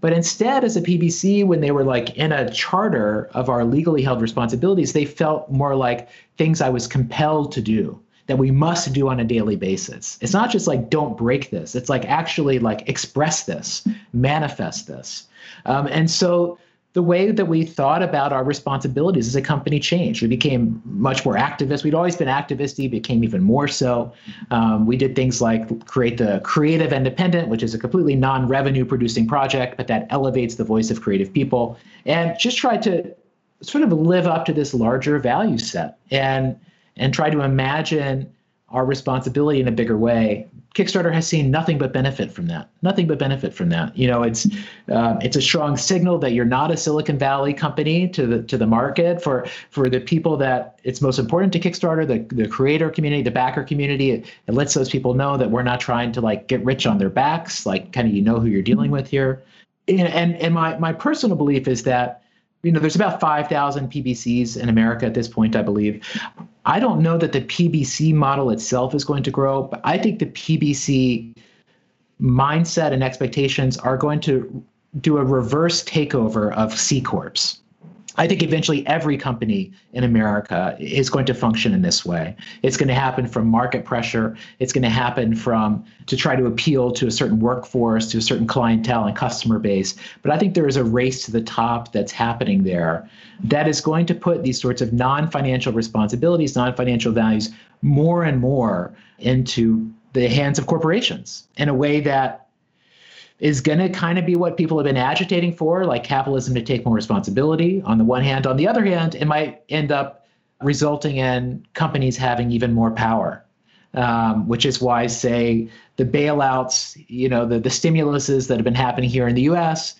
But instead, as a PBC, when they were like in a charter of our legally held responsibilities, they felt more like things I was compelled to do that we must do on a daily basis. It's not just like don't break this. It's like actually like express this, manifest this. Um, and so the way that we thought about our responsibilities as a company changed. We became much more activist. We'd always been activisty, became even more so. Um, we did things like create the Creative Independent, which is a completely non-revenue producing project, but that elevates the voice of creative people, and just tried to sort of live up to this larger value set and and try to imagine our responsibility in a bigger way. Kickstarter has seen nothing but benefit from that. Nothing but benefit from that. You know, it's uh, it's a strong signal that you're not a Silicon Valley company to the to the market for for the people that it's most important to Kickstarter, the the creator community, the backer community. It, it lets those people know that we're not trying to like get rich on their backs. Like, kind of, you know who you're dealing with here. And and, and my my personal belief is that you know, there's about 5,000 PBCs in America at this point, I believe. I don't know that the PBC model itself is going to grow, but I think the PBC mindset and expectations are going to do a reverse takeover of C Corps. I think eventually every company in America is going to function in this way. It's going to happen from market pressure. It's going to happen from to try to appeal to a certain workforce, to a certain clientele and customer base. But I think there is a race to the top that's happening there that is going to put these sorts of non financial responsibilities, non financial values more and more into the hands of corporations in a way that is going to kind of be what people have been agitating for, like capitalism to take more responsibility on the one hand. On the other hand, it might end up resulting in companies having even more power, um, which is why, say, the bailouts, you know, the, the stimuluses that have been happening here in the US,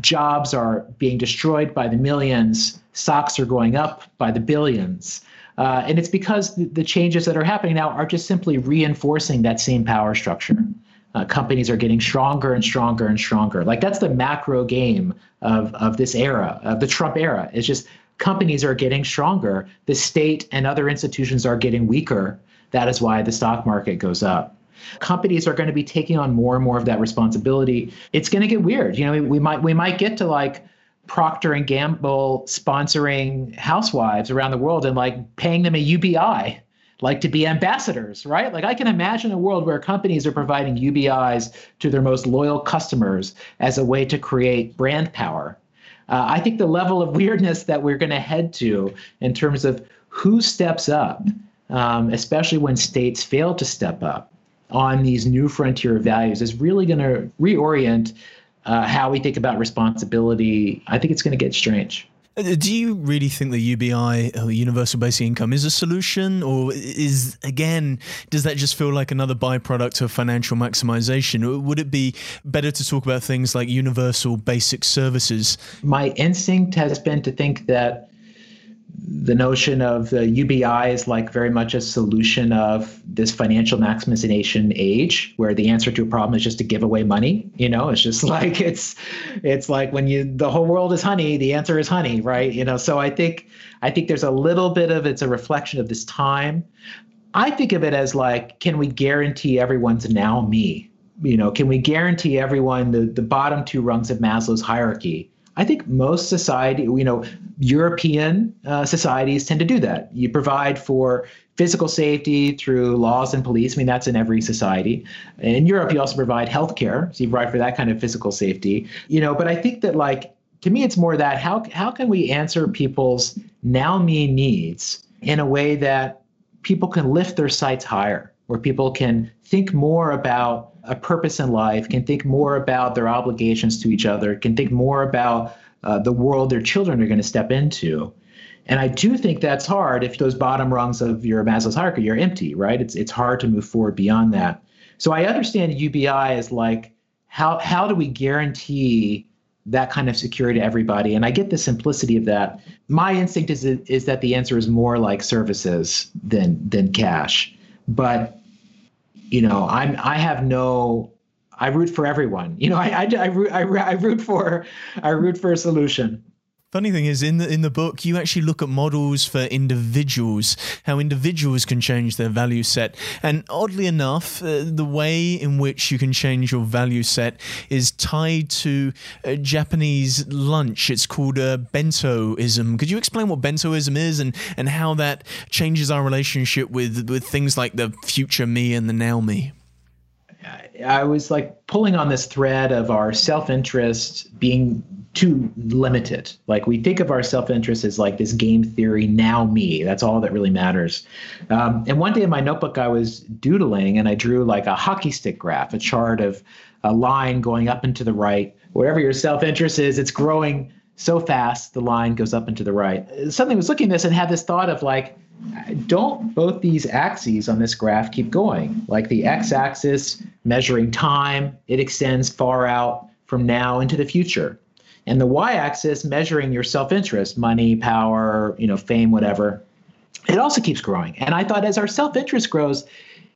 jobs are being destroyed by the millions, stocks are going up by the billions. Uh, and it's because the, the changes that are happening now are just simply reinforcing that same power structure uh, companies are getting stronger and stronger and stronger. Like that's the macro game of of this era, of the Trump era. It's just companies are getting stronger. The state and other institutions are getting weaker. That is why the stock market goes up. Companies are going to be taking on more and more of that responsibility. It's going to get weird. You know, we, we might we might get to like Procter and Gamble sponsoring housewives around the world and like paying them a UBI like to be ambassadors, right? Like I can imagine a world where companies are providing UBIs to their most loyal customers as a way to create brand power. Uh, I think the level of weirdness that we're going to head to in terms of who steps up, um, especially when states fail to step up on these new frontier values, is really going to reorient uh, how we think about responsibility. I think it's going to get strange. Uh, do you really think the UBI, or Universal Basic Income, is a solution, or is again does that just feel like another byproduct of financial maximization? would it be better to talk about things like universal basic services? My instinct has been to think that the notion of the UBI is like very much a solution of this financial maximization age where the answer to a problem is just to give away money. You know, it's just like it's it's like when you the whole world is honey, the answer is honey, right? You know, so I think I think there's a little bit of it's a reflection of this time. I think of it as like, can we guarantee everyone's now me? You know, can we guarantee everyone the, the bottom two rungs of Maslow's hierarchy? I think most society, you know, European uh, societies tend to do that. You provide for physical safety through laws and police. I mean, that's in every society. In Europe, you also provide healthcare, so you provide for that kind of physical safety. You know, but I think that like to me, it's more that how how can we answer people's now me needs in a way that people can lift their sights higher, where people can think more about a purpose in life, can think more about their obligations to each other, can think more about uh, the world their children are going to step into. And I do think that's hard if those bottom rungs of your Maslow's hierarchy are empty, right? It's it's hard to move forward beyond that. So I understand UBI as like how how do we guarantee that kind of security to everybody? And I get the simplicity of that. My instinct is is that the answer is more like services than than cash. But you know, I'm I have no I root for everyone. You know, I, I, I, root, I, I root for I root for a solution. Funny thing is, in the in the book, you actually look at models for individuals, how individuals can change their value set, and oddly enough, uh, the way in which you can change your value set is tied to a Japanese lunch. It's called a bentoism. Could you explain what bentoism is and and how that changes our relationship with with things like the future me and the now me? I was like pulling on this thread of our self interest being too limited. Like we think of our self interest as like this game theory, now me. That's all that really matters. Um, and one day in my notebook, I was doodling and I drew like a hockey stick graph, a chart of a line going up and to the right. Wherever your self interest is, it's growing so fast, the line goes up and to the right. Suddenly was looking at this and had this thought of like, don't both these axes on this graph keep going? Like the x axis measuring time, it extends far out from now into the future. And the y axis measuring your self interest, money, power, you know, fame, whatever, it also keeps growing. And I thought as our self interest grows,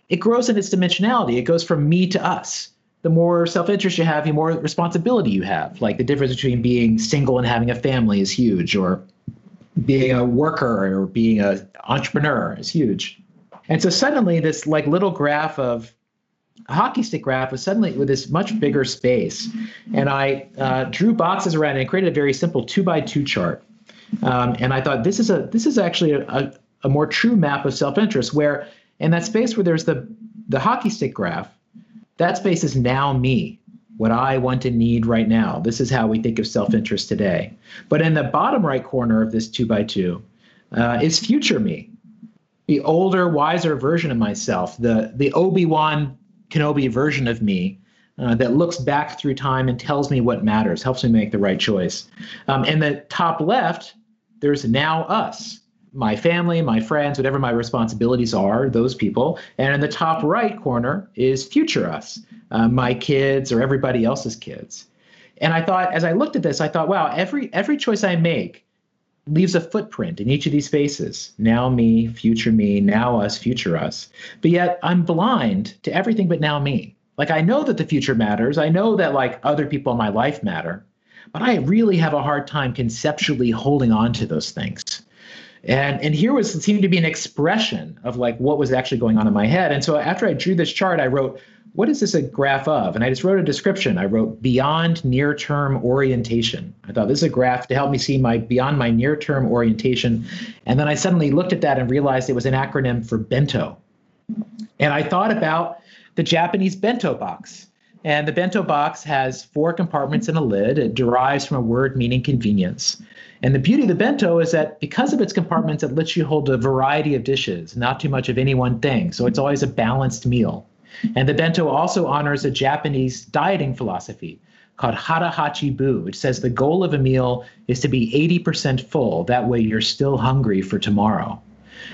it grows in its dimensionality. It goes from me to us. The more self interest you have, the more responsibility you have. Like the difference between being single and having a family is huge, or being a worker or being an entrepreneur is huge. And so suddenly this like little graph of hockey stick graph was suddenly with this much bigger space. And I uh, drew boxes around it and created a very simple two by two chart. Um, and I thought this is a this is actually a, a, a more true map of self-interest where in that space where there's the the hockey stick graph, that space is now me what I want and need right now. This is how we think of self interest today. But in the bottom right corner of this two by two uh, is future me, the older, wiser version of myself, the, the Obi Wan Kenobi version of me. Uh, that looks back through time and tells me what matters, helps me make the right choice. Um, in the top left, there's now us, my family, my friends, whatever my responsibilities are, those people. And in the top right corner is future us, uh, my kids or everybody else's kids. And I thought, as I looked at this, I thought, wow, every every choice I make leaves a footprint in each of these spaces. Now me, future me, now us, future us. But yet I'm blind to everything but now me. Like I know that the future matters. I know that like other people in my life matter, but I really have a hard time conceptually holding on to those things. And and here was seemed to be an expression of like what was actually going on in my head. And so after I drew this chart, I wrote, what is this a graph of? And I just wrote a description. I wrote beyond near term orientation. I thought this is a graph to help me see my beyond my near term orientation. And then I suddenly looked at that and realized it was an acronym for bento. And I thought about the Japanese bento box. And the bento box has four compartments and a lid. It derives from a word meaning convenience. And the beauty of the bento is that because of its compartments, it lets you hold a variety of dishes, not too much of any one thing. So it's always a balanced meal. And the bento also honors a Japanese dieting philosophy called hara hachi bu, which says the goal of a meal is to be 80% full. That way you're still hungry for tomorrow.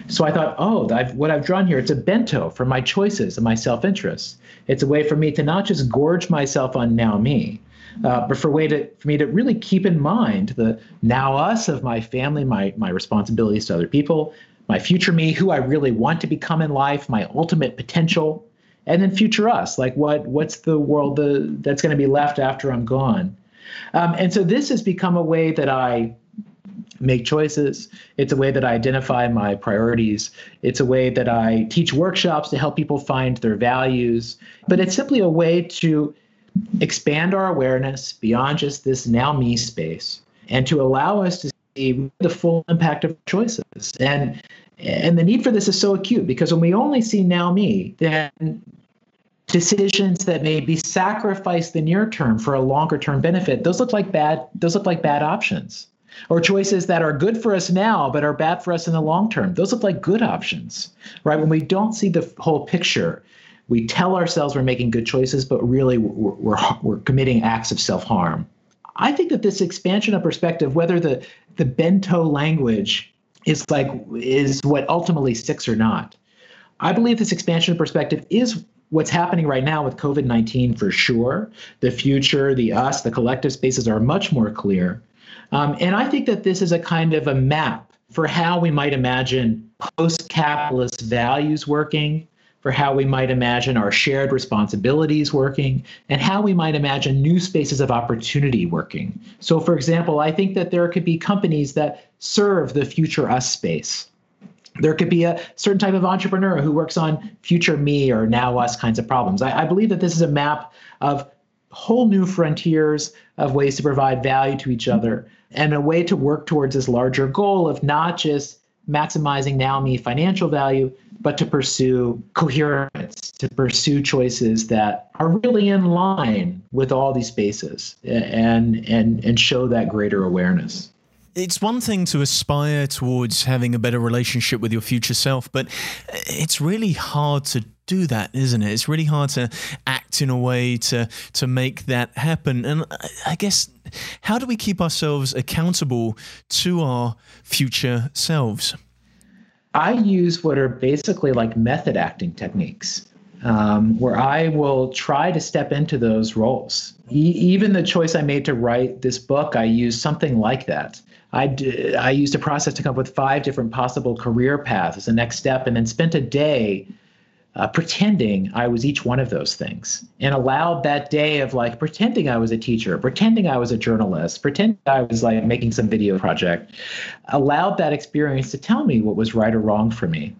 So I thought, oh, I've, what I've drawn here, it's a bento for my choices and my self interest. It's a way for me to not just gorge myself on now me, uh, but for way to for me to really keep in mind the now us of my family, my my responsibilities to other people, my future me, who I really want to become in life, my ultimate potential, and then future us. Like what what's the world the, that's going to be left after i'm gone? Um, and so this has become a way that i make choices. It's a way that i identify my priorities. It's a way that i teach workshops to help people find their values. But it's simply a way to expand our awareness beyond just this now me space and to allow us to see the full impact of choices and and the need for this is so acute because when we only see now me, then decisions that maybe sacrifice the near term for a longer term benefit, those look like bad, those look like bad options. Or choices that are good for us now but are bad for us in the long term. Those look like good options. Right? When we don't see the whole picture, we tell ourselves we're making good choices, but really we're, we're, we're committing acts of self harm. I think that this expansion of perspective, whether the, the bento language is like is what ultimately sticks or not. I believe this expansion of perspective is what's happening right now with COVID 19 for sure. The future, the us, the collective spaces are much more clear. Um, and I think that this is a kind of a map for how we might imagine post capitalist values working, for how we might imagine our shared responsibilities working, and how we might imagine new spaces of opportunity working. So, for example, I think that there could be companies that serve the future us space. There could be a certain type of entrepreneur who works on future me or now us kinds of problems. I, I believe that this is a map of whole new frontiers of ways to provide value to each other and a way to work towards this larger goal of not just maximizing now me financial value, but to pursue coherence, to pursue choices that are really in line with all these spaces and and and show that greater awareness. It's one thing to aspire towards having a better relationship with your future self, but it's really hard to do that, isn't it? It's really hard to act in a way to to make that happen. And I guess how do we keep ourselves accountable to our future selves? I use what are basically like method acting techniques. Um, where I will try to step into those roles. E- even the choice I made to write this book, I used something like that. I, d- I used a process to come up with five different possible career paths as a next step, and then spent a day uh, pretending I was each one of those things and allowed that day of like pretending I was a teacher, pretending I was a journalist, pretending I was like making some video project, allowed that experience to tell me what was right or wrong for me.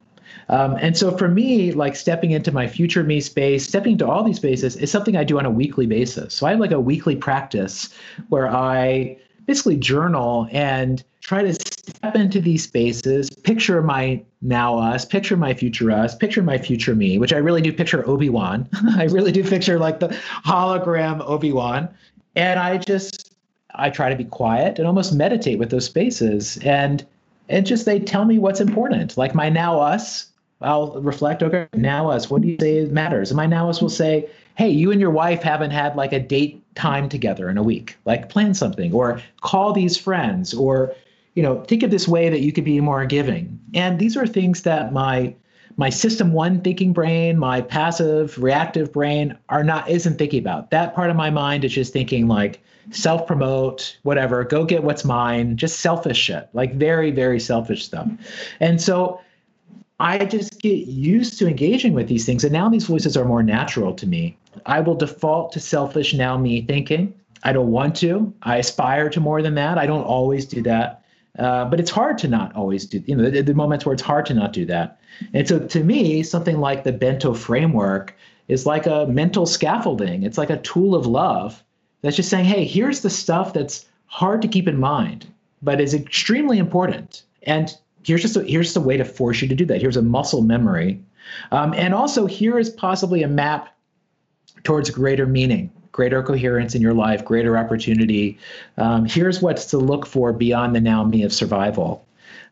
Um, and so for me, like stepping into my future me space, stepping into all these spaces is something I do on a weekly basis. So I have like a weekly practice where I basically journal and try to step into these spaces, picture my now us, picture my future us, picture my future me, which I really do picture Obi Wan. I really do picture like the hologram Obi Wan. And I just, I try to be quiet and almost meditate with those spaces. And and just they tell me what's important. Like my now us, I'll reflect, okay, now us, what do you say matters? And my now us will say, hey, you and your wife haven't had like a date time together in a week. Like plan something or call these friends or you know, think of this way that you could be more giving. And these are things that my my system one thinking brain, my passive reactive brain are not isn't thinking about. That part of my mind is just thinking like self promote, whatever, go get what's mine, just selfish shit, like very, very selfish stuff. And so I just get used to engaging with these things. And now these voices are more natural to me. I will default to selfish now me thinking. I don't want to. I aspire to more than that. I don't always do that. Uh, but it's hard to not always do, you know, the, the moments where it's hard to not do that. And so to me, something like the bento framework is like a mental scaffolding. It's like a tool of love that's just saying, hey, here's the stuff that's hard to keep in mind, but is extremely important. And here's just a, here's a way to force you to do that. Here's a muscle memory. Um, and also here is possibly a map towards greater meaning greater coherence in your life, greater opportunity. Um, here's what's to look for beyond the now me of survival.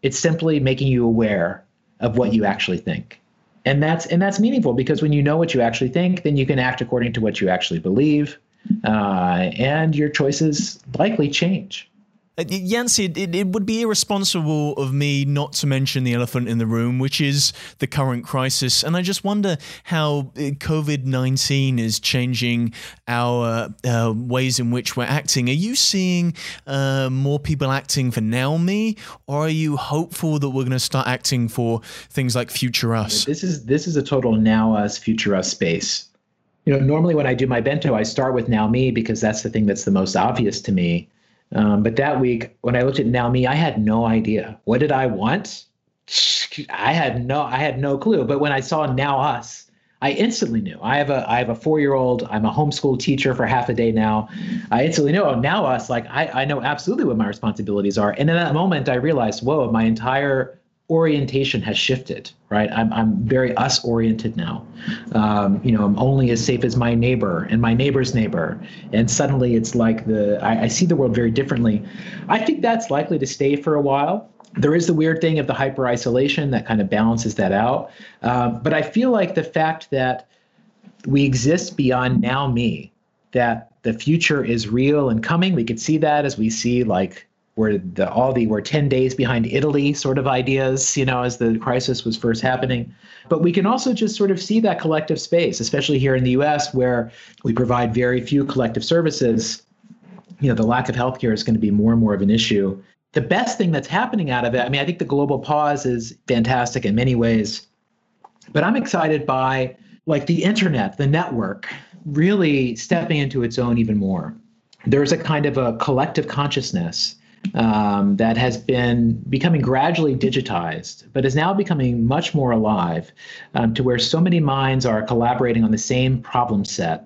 It's simply making you aware of what you actually think. And that's and that's meaningful because when you know what you actually think, then you can act according to what you actually believe, uh, and your choices likely change. Uh, Yancey, it, it, would be irresponsible of me not to mention the elephant in the room, which is the current crisis. And I just wonder how uh, COVID 19 is changing our uh, ways in which we're acting. Are you seeing uh, more people acting for now me, or are you hopeful that we're going to start acting for things like future us? This is, this is a total now us, future us space. You know, normally when I do my bento, I start with now me because that's the thing that's the most obvious to me. Um, but that week, when I looked at Now Me, I had no idea. What did I want? I had no, I had no clue. But when I saw Now Us, I instantly knew. I have a, I have a four-year-old. I'm a homeschool teacher for half a day now. I instantly knew. Oh, Now Us, like I, I know absolutely what my responsibilities are. And in that moment, I realized, whoa, my entire orientation has shifted, right? I'm, I'm very us oriented now. Um, you know, I'm only as safe as my neighbor and my neighbor's neighbor. And suddenly it's like the, I, I see the world very differently. I think that's likely to stay for a while. There is the weird thing of the hyper isolation that kind of balances that out. Um, but I feel like the fact that we exist beyond now me, that the future is real and coming, we could see that as we see like were the all the were 10 days behind Italy sort of ideas, you know, as the crisis was first happening. But we can also just sort of see that collective space, especially here in the US where we provide very few collective services. You know, the lack of healthcare is going to be more and more of an issue. The best thing that's happening out of it, I mean, I think the global pause is fantastic in many ways. But I'm excited by like the internet, the network, really stepping into its own even more. There's a kind of a collective consciousness um, that has been becoming gradually digitized, but is now becoming much more alive um, to where so many minds are collaborating on the same problem set.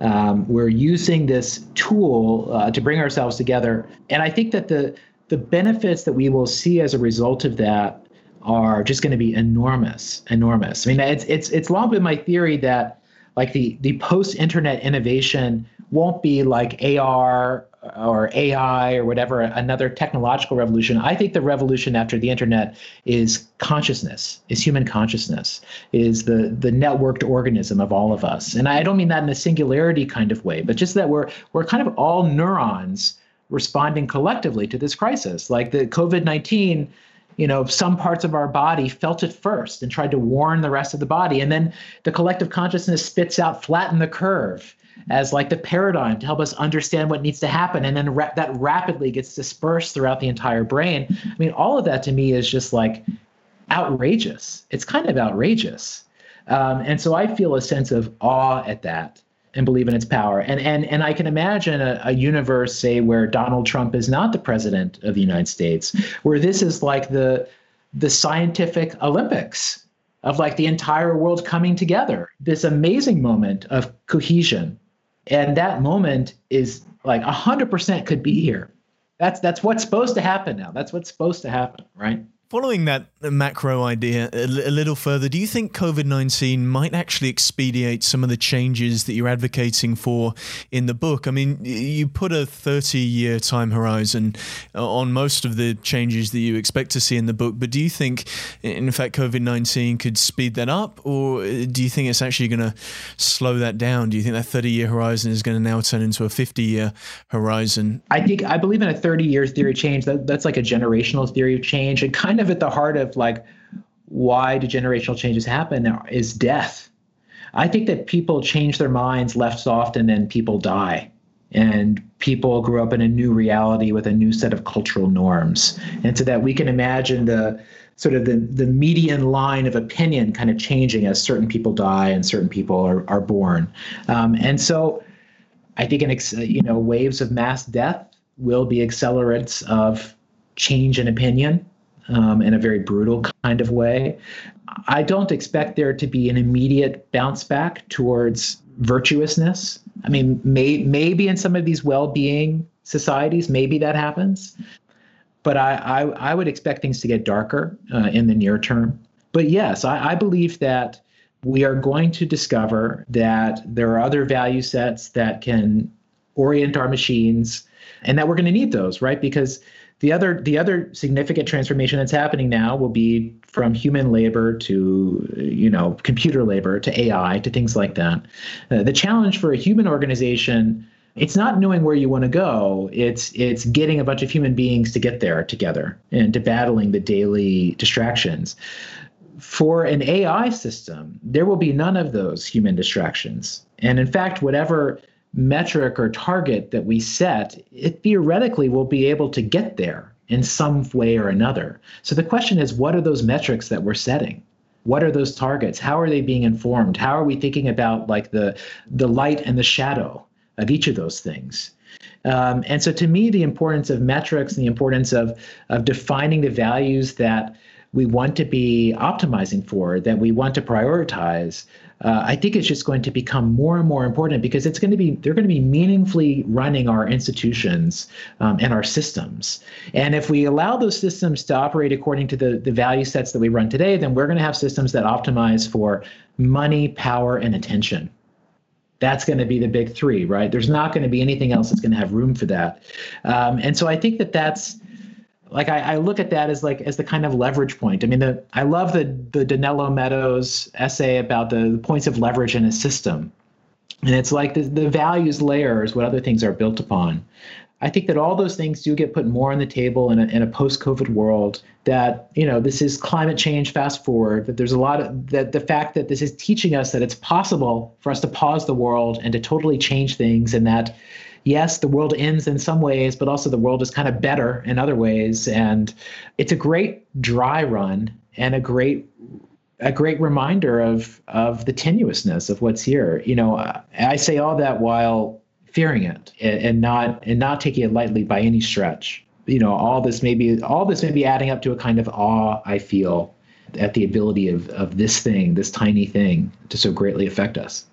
Um, we're using this tool uh, to bring ourselves together. And I think that the, the benefits that we will see as a result of that are just going to be enormous, enormous. I mean, it's it's it's long been my theory that like the the post-internet innovation won't be like AR or AI or whatever, another technological revolution. I think the revolution after the internet is consciousness, is human consciousness, is the the networked organism of all of us. And I don't mean that in a singularity kind of way, but just that we're we're kind of all neurons responding collectively to this crisis. Like the COVID 19 you know, some parts of our body felt it first and tried to warn the rest of the body. And then the collective consciousness spits out flatten the curve as like the paradigm to help us understand what needs to happen. And then ra- that rapidly gets dispersed throughout the entire brain. I mean all of that to me is just like outrageous. It's kind of outrageous. Um, and so i feel a sense of awe at that and believe in its power. And and and i can imagine a, a universe say where donald trump is not the president of the united states where this is like the the scientific olympics of like the entire world coming together. This amazing moment of cohesion and that moment is like 100% could be here. That's that's what's supposed to happen now. That's what's supposed to happen right Following that macro idea a, l- a little further, do you think COVID 19 might actually expedite some of the changes that you're advocating for in the book? I mean, you put a 30 year time horizon uh, on most of the changes that you expect to see in the book, but do you think, in fact, COVID 19 could speed that up, or uh, do you think it's actually going to slow that down? Do you think that 30 year horizon is going to now turn into a 50 year horizon? I think I believe in a 30 year theory of change. That, that's like a generational theory of change and kind of of at the heart of like why do generational changes happen is death. I think that people change their minds less often than people die. And people grew up in a new reality with a new set of cultural norms. And so that we can imagine the sort of the, the median line of opinion kind of changing as certain people die and certain people are, are born. Um, and so I think in you know waves of mass death will be accelerants of change in opinion um, in a very brutal kind of way. I don't expect there to be an immediate bounce back towards virtuousness. I mean, may, maybe in some of these well-being societies, maybe that happens, but I, I, I would expect things to get darker uh, in the near term. But yes, I, I believe that we are going to discover that there are other value sets that can orient our machines, and that we're going to need those, right? Because the other the other significant transformation that's happening now will be from human labor to you know computer labor to AI to things like that. Uh, the challenge for a human organization it's not knowing where you want to go it's it's getting a bunch of human beings to get there together and to battling the daily distractions for an ai system there will be none of those human distractions and in fact whatever metric or target that we set, it theoretically will be able to get there in some way or another. So the question is, what are those metrics that we're setting? What are those targets? How are they being informed? How are we thinking about like the the light and the shadow of each of those things? Um, and so to me, the importance of metrics and the importance of of defining the values that we want to be optimizing for, that we want to prioritize, uh, I think it's just going to become more and more important because it's going to be they're going to be meaningfully running our institutions um, and our systems. And if we allow those systems to operate according to the the value sets that we run today, then we're going to have systems that optimize for money, power, and attention. That's going to be the big three, right? There's not going to be anything else that's going to have room for that. Um, and so I think that that's like I, I, look at that as like as the kind of leverage point. I mean, the I love the the Donella Meadows essay about the, points of leverage in a system, and it's like the the values layer is what other things are built upon. I think that all those things do get put more on the table in a, in a post-COVID world. That you know, this is climate change. Fast forward, that there's a lot of that. The fact that this is teaching us that it's possible for us to pause the world and to totally change things, and that yes, the world ends in some ways, but also the world is kind of better in other ways. And it's a great dry run and a great a great reminder of of the tenuousness of what's here. You know, I say all that while fearing it and not and not taking it lightly by any stretch. You know, all this may be all this may be adding up to a kind of awe I feel at the ability of of this thing, this tiny thing, to so greatly affect us.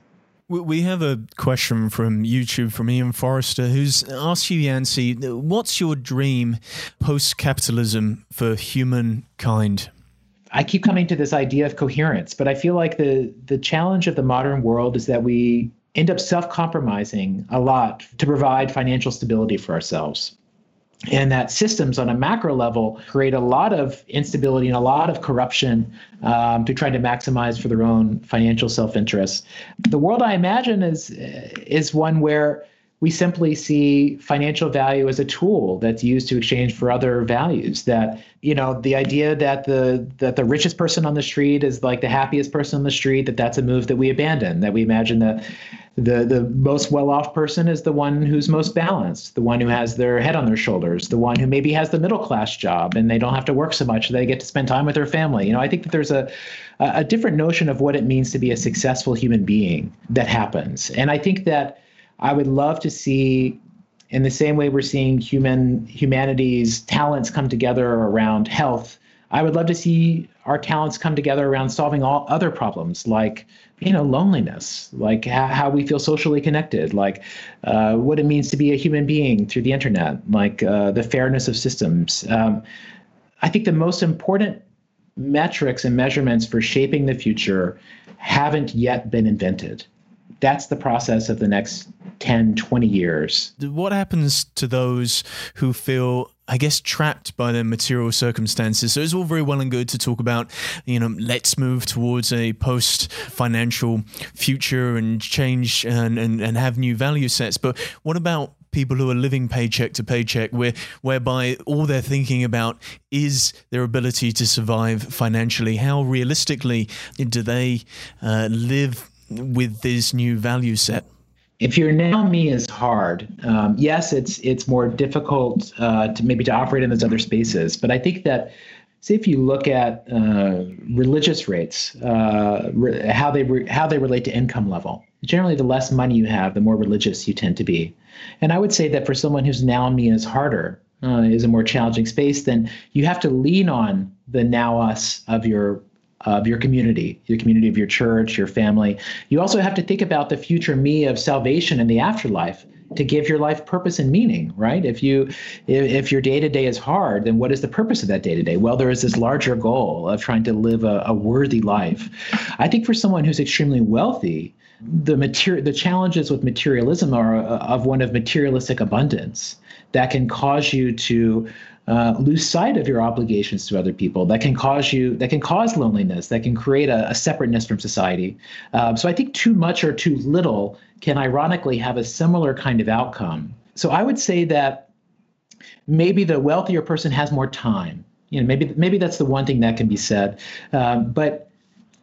We have a question from YouTube from Ian Forrester who's asked you, Yancey, what's your dream post capitalism for humankind? I keep coming to this idea of coherence, but I feel like the the challenge of the modern world is that we end up self-compromising a lot to provide financial stability for ourselves and that systems on a macro level create a lot of instability and a lot of corruption um, to try to maximize for their own financial self-interest. The world I imagine is is one where we simply see financial value as a tool that's used to exchange for other values that you know the idea that the that the richest person on the street is like the happiest person on the street that that's a move that we abandon that we imagine that the the most well-off person is the one who's most balanced the one who has their head on their shoulders the one who maybe has the middle class job and they don't have to work so much they get to spend time with their family. You know i think that there's a a different notion of what it means to be a successful human being that happens. And i think that i would love to see in the same way we're seeing human humanity's talents come together around health i would love to see our talents come together around solving all other problems like you know loneliness like how, we feel socially connected like uh, what it means to be a human being through the internet like uh, the fairness of systems. Um, i think the most important metrics and measurements for shaping the future haven't yet been invented that's the process of the next 10 20 years what happens to those who feel I guess trapped by their material circumstances. So it's all very well and good to talk about, you know, let's move towards a post financial future and change and, and, and have new value sets. But what about people who are living paycheck to paycheck where whereby all they're thinking about is their ability to survive financially how realistically do they uh, live with this new value set if your now me is hard, um, yes, it's it's more difficult uh, to maybe to operate in those other spaces. But I think that, say, if you look at uh, religious rates, uh, re- how they re- how they relate to income level, generally, the less money you have, the more religious you tend to be. And I would say that for someone whose now me is harder, uh, is a more challenging space, then you have to lean on the now us of your of your community, your community of your church, your family. You also have to think about the future me of salvation and the afterlife to give your life purpose and meaning right? If you if, if your day to day is hard then what is the purpose of that day to day well there is this larger goal of trying to live a, a worthy life. I think for someone who's extremely wealthy the material the challenges with materialism are uh, of one of materialistic abundance that can cause you to uh, lose sight of your obligations to other people. That can cause you that can cause loneliness that can create a, a separateness from society. Um, so i think too much or too little can ironically have a similar kind of outcome. So i would say that maybe the wealthier person has more time. You know maybe maybe that's the one thing that can be said. Um, but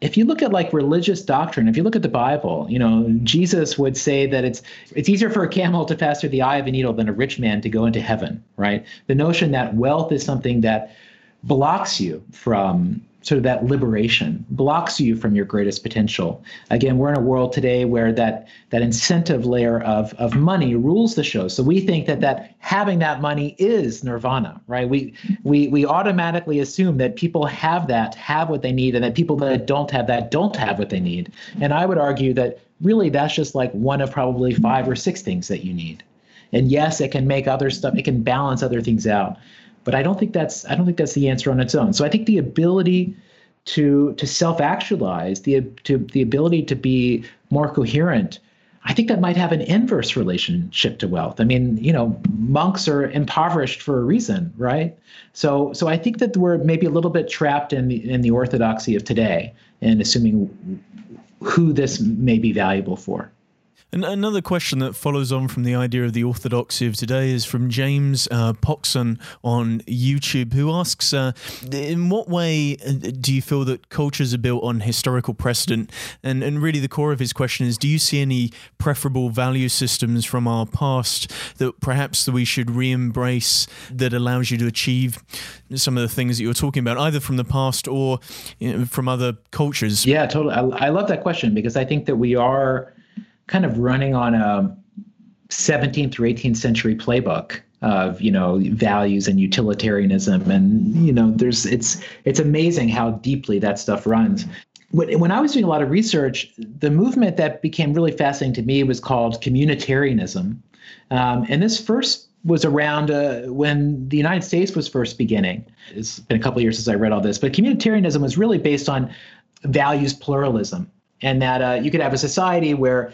if you look at like religious doctrine, if you look at the Bible, you know, Jesus would say that it's it's easier for a camel to pass through the eye of a needle than a rich man to go into heaven, right? The notion that wealth is something that blocks you from sort of that liberation blocks you from your greatest potential. Again, we're in a world today where that that incentive layer of of money rules the show. So we think that that having that money is nirvana, right? We we we automatically assume that people have that, have what they need, and that people that don't have that don't have what they need. And I would argue that really that's just like one of probably five or six things that you need. And yes, it can make other stuff, it can balance other things out but I don't think that's I don't think that's the answer on its own. So I think the ability to to self-actualize, the to the ability to be more coherent, I think that might have an inverse relationship to wealth. I mean, you know, monks are impoverished for a reason, right? So so I think that we're maybe a little bit trapped in the in the orthodoxy of today and assuming who this may be valuable for. And another question that follows on from the idea of the orthodoxy of today is from James uh, Poxon on YouTube, who asks uh, In what way uh, do you feel that cultures are built on historical precedent? And, and really, the core of his question is Do you see any preferable value systems from our past that perhaps we should re embrace that allows you to achieve some of the things that you're talking about, either from the past or you know, from other cultures? Yeah, totally. I, I love that question because I think that we are kind of running on a 17th or 18th century playbook of you know values and utilitarianism. And you know there's it's it's amazing how deeply that stuff runs. When, when i was doing a lot of research the movement that became really fascinating to me was called communitarianism. Um, and this first was around uh, when the United States was first beginning. It's been a couple years since I read all this, but communitarianism was really based on values pluralism, and that uh, you could have a society where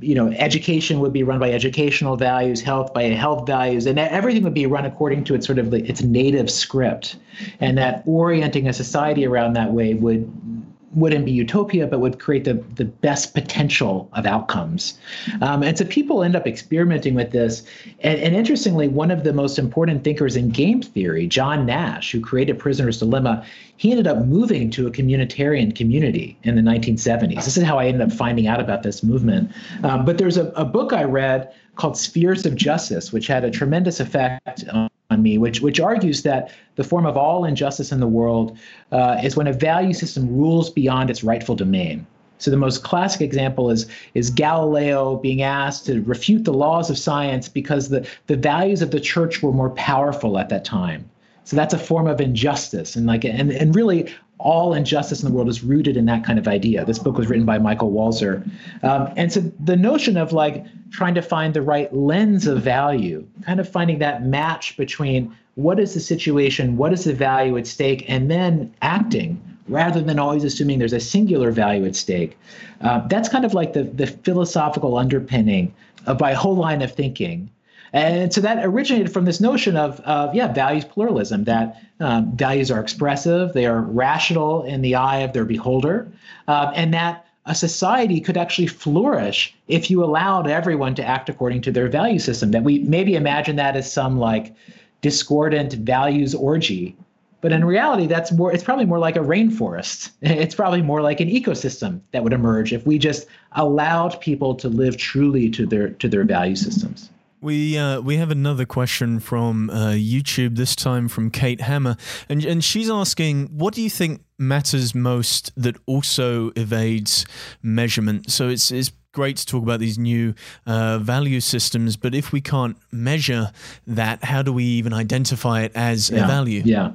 you know education would be run by educational values health by health values and everything would be run according to its sort of its native script. And that orienting a society around that way would wouldn't be utopia, but would create the, the best potential of outcomes. Um, and so people end up experimenting with this. And, and, interestingly, one of the most important thinkers in game theory, John Nash, who created Prisoner's Dilemma, he ended up moving to a communitarian community in the 1970s. This is how I ended up finding out about this movement. Um, but there's a, a book I read called Spheres of Justice, which had a tremendous effect on on me, which which argues that the form of all injustice in the world uh, is when a value system rules beyond its rightful domain. So the most classic example is is Galileo being asked to refute the laws of science because the, the values of the church were more powerful at that time. So that's a form of injustice, and like and and really all injustice in the world is rooted in that kind of idea. This book was written by Michael Walzer, um, and so the notion of like trying to find the right lens of value, kind of finding that match between what is the situation, what is the value at stake, and then acting rather than always assuming there's a singular value at stake. Uh, that's kind of like the, the philosophical underpinning of my whole line of thinking. And so that originated from this notion of, of yeah, values pluralism, that um, values are expressive, they are rational in the eye of their beholder, uh, and that a society could actually flourish if you allowed everyone to act according to their value system. That we maybe imagine that as some like discordant values orgy. But in reality, that's more it's probably more like a rainforest. It's probably more like an ecosystem that would emerge if we just allowed people to live truly to their to their value systems. We uh, we have another question from uh, YouTube. This time from Kate Hammer, and and she's asking, "What do you think matters most that also evades measurement?" So it's it's great to talk about these new uh, value systems, but if we can't measure that, how do we even identify it as yeah, a value? Yeah,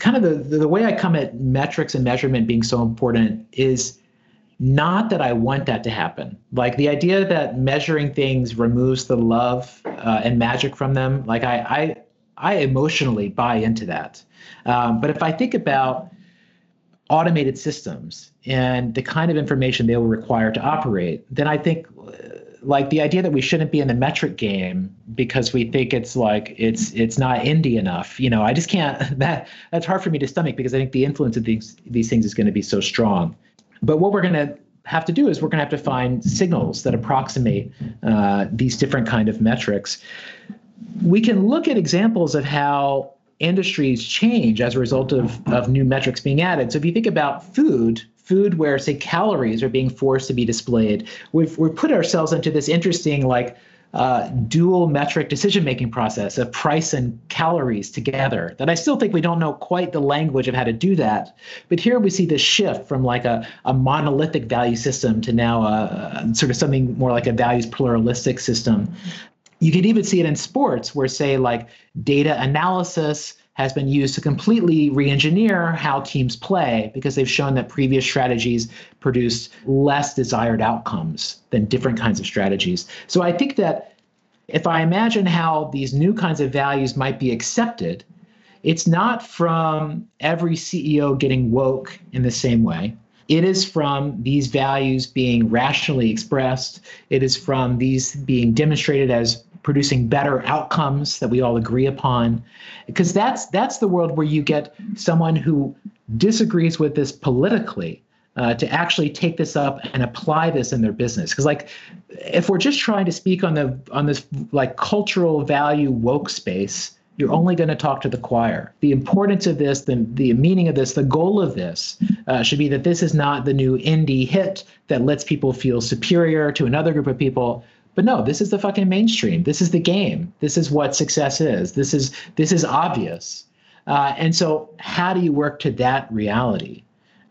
kind of the the way I come at metrics and measurement being so important is not that I want that to happen. Like the idea that measuring things removes the love uh, and magic from them. Like I, I, I emotionally buy into that. Um, but if I think about automated systems and the kind of information they will require to operate, then I think uh, like the idea that we shouldn't be in the metric game because we think it's like it's it's not indie enough. You know, I just can't. That that's hard for me to stomach because I think the influence of these these things is going to be so strong. But what we're going to have to do is we're going to have to find signals that approximate uh, these different kind of metrics. We can look at examples of how industries change as a result of, of new metrics being added. So if you think about food, food where say calories are being forced to be displayed, we've we've put ourselves into this interesting like uh, dual metric decision making process of price and calories together that I still think we don't know quite the language of how to do that. But here we see this shift from like a, a monolithic value system to now a, a sort of something more like a values pluralistic system. You can even see it in sports where, say, like data analysis has been used to completely re-engineer how teams play because they've shown that previous strategies produced less desired outcomes than different kinds of strategies. So I think that if I imagine how these new kinds of values might be accepted, it's not from every CEO getting woke in the same way. It is from these values being rationally expressed. It is from these being demonstrated as producing better outcomes that we all agree upon because that's that's the world where you get someone who disagrees with this politically uh, to actually take this up and apply this in their business because like if we're just trying to speak on the on this like cultural value woke space you're only going to talk to the choir. The importance of this, the, the meaning of this, the goal of this uh, should be that this is not the new indie hit that lets people feel superior to another group of people, but no, this is the fucking mainstream. This is the game. This is what success is. This is this is obvious. Uh, and so, how do you work to that reality?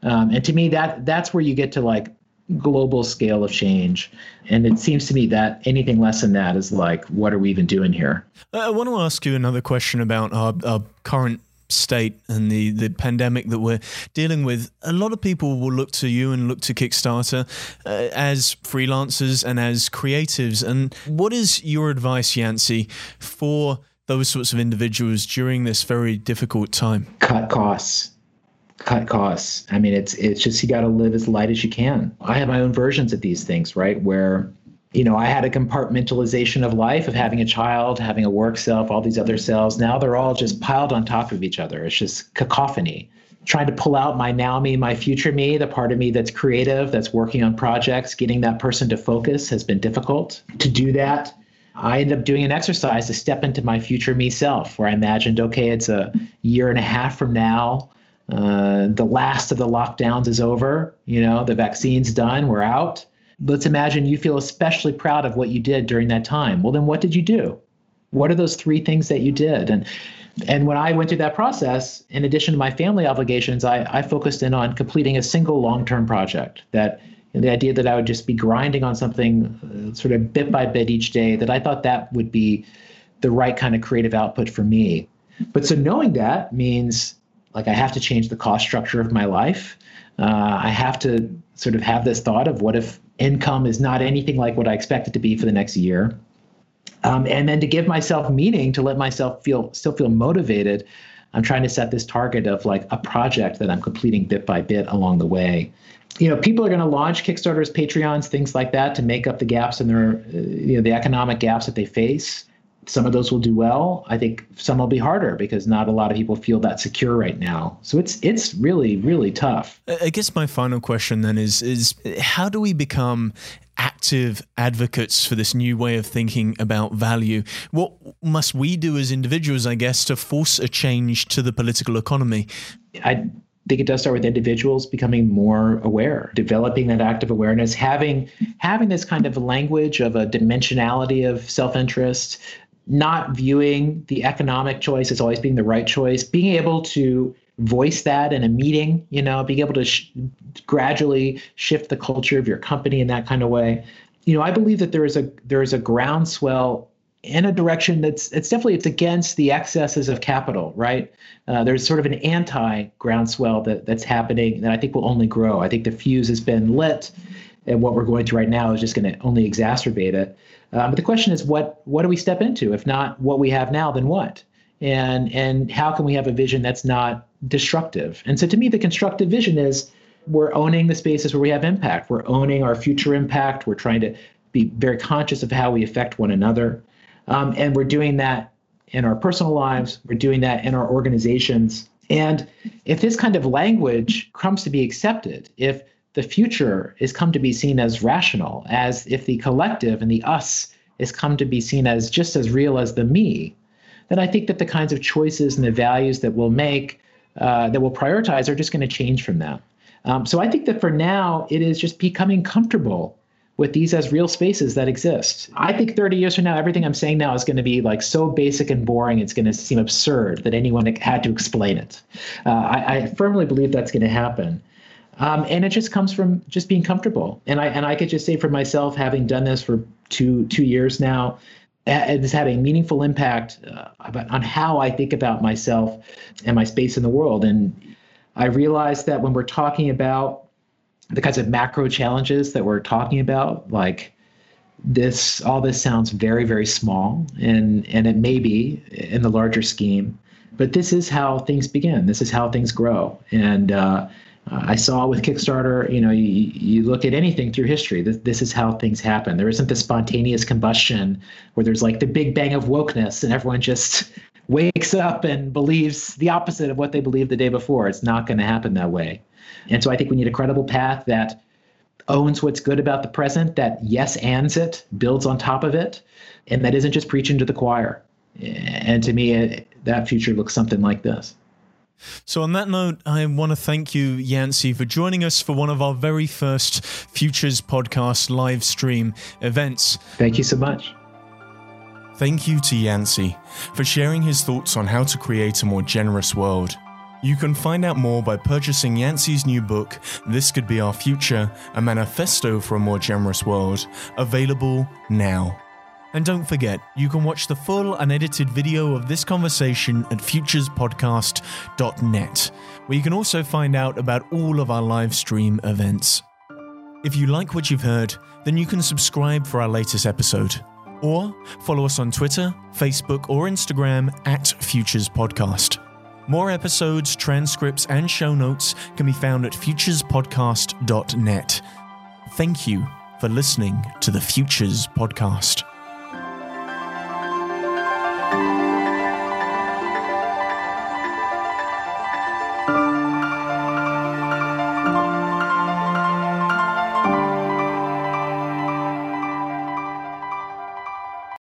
Um, and to me, that that's where you get to like global scale of change. And it seems to me that anything less than that is like, what are we even doing here? Uh, I want to ask you another question about our, our current state and the, the pandemic that we're dealing with, a lot of people will look to you and look to Kickstarter uh, as freelancers and as creatives. And what is your advice, Yancey, for those sorts of individuals during this very difficult time? Cut costs. Cut costs. I mean, it's it's just you got to live as light as you can. I have my own versions of these things, right? Where you know, I had a compartmentalization of life of having a child, having a work self, all these other selves. Now they're all just piled on top of each other. It's just cacophony. Trying to pull out my now me, my future me, the part of me that's creative, that's working on projects, getting that person to focus has been difficult. To do that, I ended up doing an exercise to step into my future me self, where I imagined, okay, it's a year and a half from now. Uh, the last of the lockdowns is over. You know, the vaccine's done. We're out let's imagine you feel especially proud of what you did during that time. Well, then what did you do? What are those three things that you did? And and when I went through that process, in addition to my family obligations, I, I focused in on completing a single long-term project. That the idea that I would just be grinding on something uh, sort of bit by bit each day, that I thought that would be the right kind of creative output for me. But so knowing that means like I have to change the cost structure of my life. Uh, I have to sort of have this thought of what if income is not anything like what I expect it to be for the next year. Um, and then to give myself meaning, to let myself feel still feel motivated, I'm trying to set this target of like a project that I'm completing bit by bit along the way. You know, people are going to launch Kickstarters, Patreons, things like that to make up the gaps in their, uh, you know, the economic gaps that they face some of those will do well. I think some will be harder because not a lot of people feel that secure right now. So it's it's really really tough. I guess my final question then is is how do we become active advocates for this new way of thinking about value? What must we do as individuals, I guess, to force a change to the political economy? I think it does start with individuals becoming more aware, developing that active awareness, having having this kind of language of a dimensionality of self-interest, not viewing the economic choice as always being the right choice, being able to voice that in a meeting, you know, being able to sh- gradually shift the culture of your company in that kind of way. You know, I believe that there is a there is a groundswell in a direction that's it's definitely it's against the excesses of capital, right? Uh, there's sort of an anti groundswell that that's happening that I think will only grow. I think the fuse has been lit, and what we're going through right now is just going to only exacerbate it. Um, but the question is, what what do we step into? If not what we have now, then what? And and how can we have a vision that's not destructive? And so, to me, the constructive vision is we're owning the spaces where we have impact. We're owning our future impact. We're trying to be very conscious of how we affect one another, um, and we're doing that in our personal lives. We're doing that in our organizations. And if this kind of language comes to be accepted, if the future is come to be seen as rational, as if the collective and the us is come to be seen as just as real as the me, then I think that the kinds of choices and the values that we'll make, uh, that we'll prioritize, are just going to change from that. Um, so I think that for now, it is just becoming comfortable with these as real spaces that exist. I think 30 years from now, everything I'm saying now is going to be like so basic and boring, it's going to seem absurd that anyone had to explain it. Uh, I, I firmly believe that's going to happen. Um, and it just comes from just being comfortable. And I and I could just say for myself, having done this for two two years now, it has had a meaningful impact uh, on how I think about myself and my space in the world. And I realized that when we're talking about the kinds of macro challenges that we're talking about, like this, all this sounds very very small, and and it may be in the larger scheme. But this is how things begin. This is how things grow. And uh, uh, I saw with Kickstarter, you know, you, you look at anything through history. This, this is how things happen. There isn't the spontaneous combustion where there's like the big bang of wokeness and everyone just wakes up and believes the opposite of what they believed the day before. It's not going to happen that way. And so I think we need a credible path that owns what's good about the present, that yes ands it, builds on top of it, and that isn't just preaching to the choir. And to me, it, that future looks something like this. So, on that note, I want to thank you, Yancey, for joining us for one of our very first Futures Podcast live stream events. Thank you so much. Thank you to Yancey for sharing his thoughts on how to create a more generous world. You can find out more by purchasing Yancey's new book, This Could Be Our Future A Manifesto for a More Generous World, available now. And don't forget, you can watch the full unedited video of this conversation at futurespodcast.net, where you can also find out about all of our live stream events. If you like what you've heard, then you can subscribe for our latest episode. Or follow us on Twitter, Facebook, or Instagram at Futures Podcast. More episodes, transcripts, and show notes can be found at futurespodcast.net. Thank you for listening to the Futures Podcast.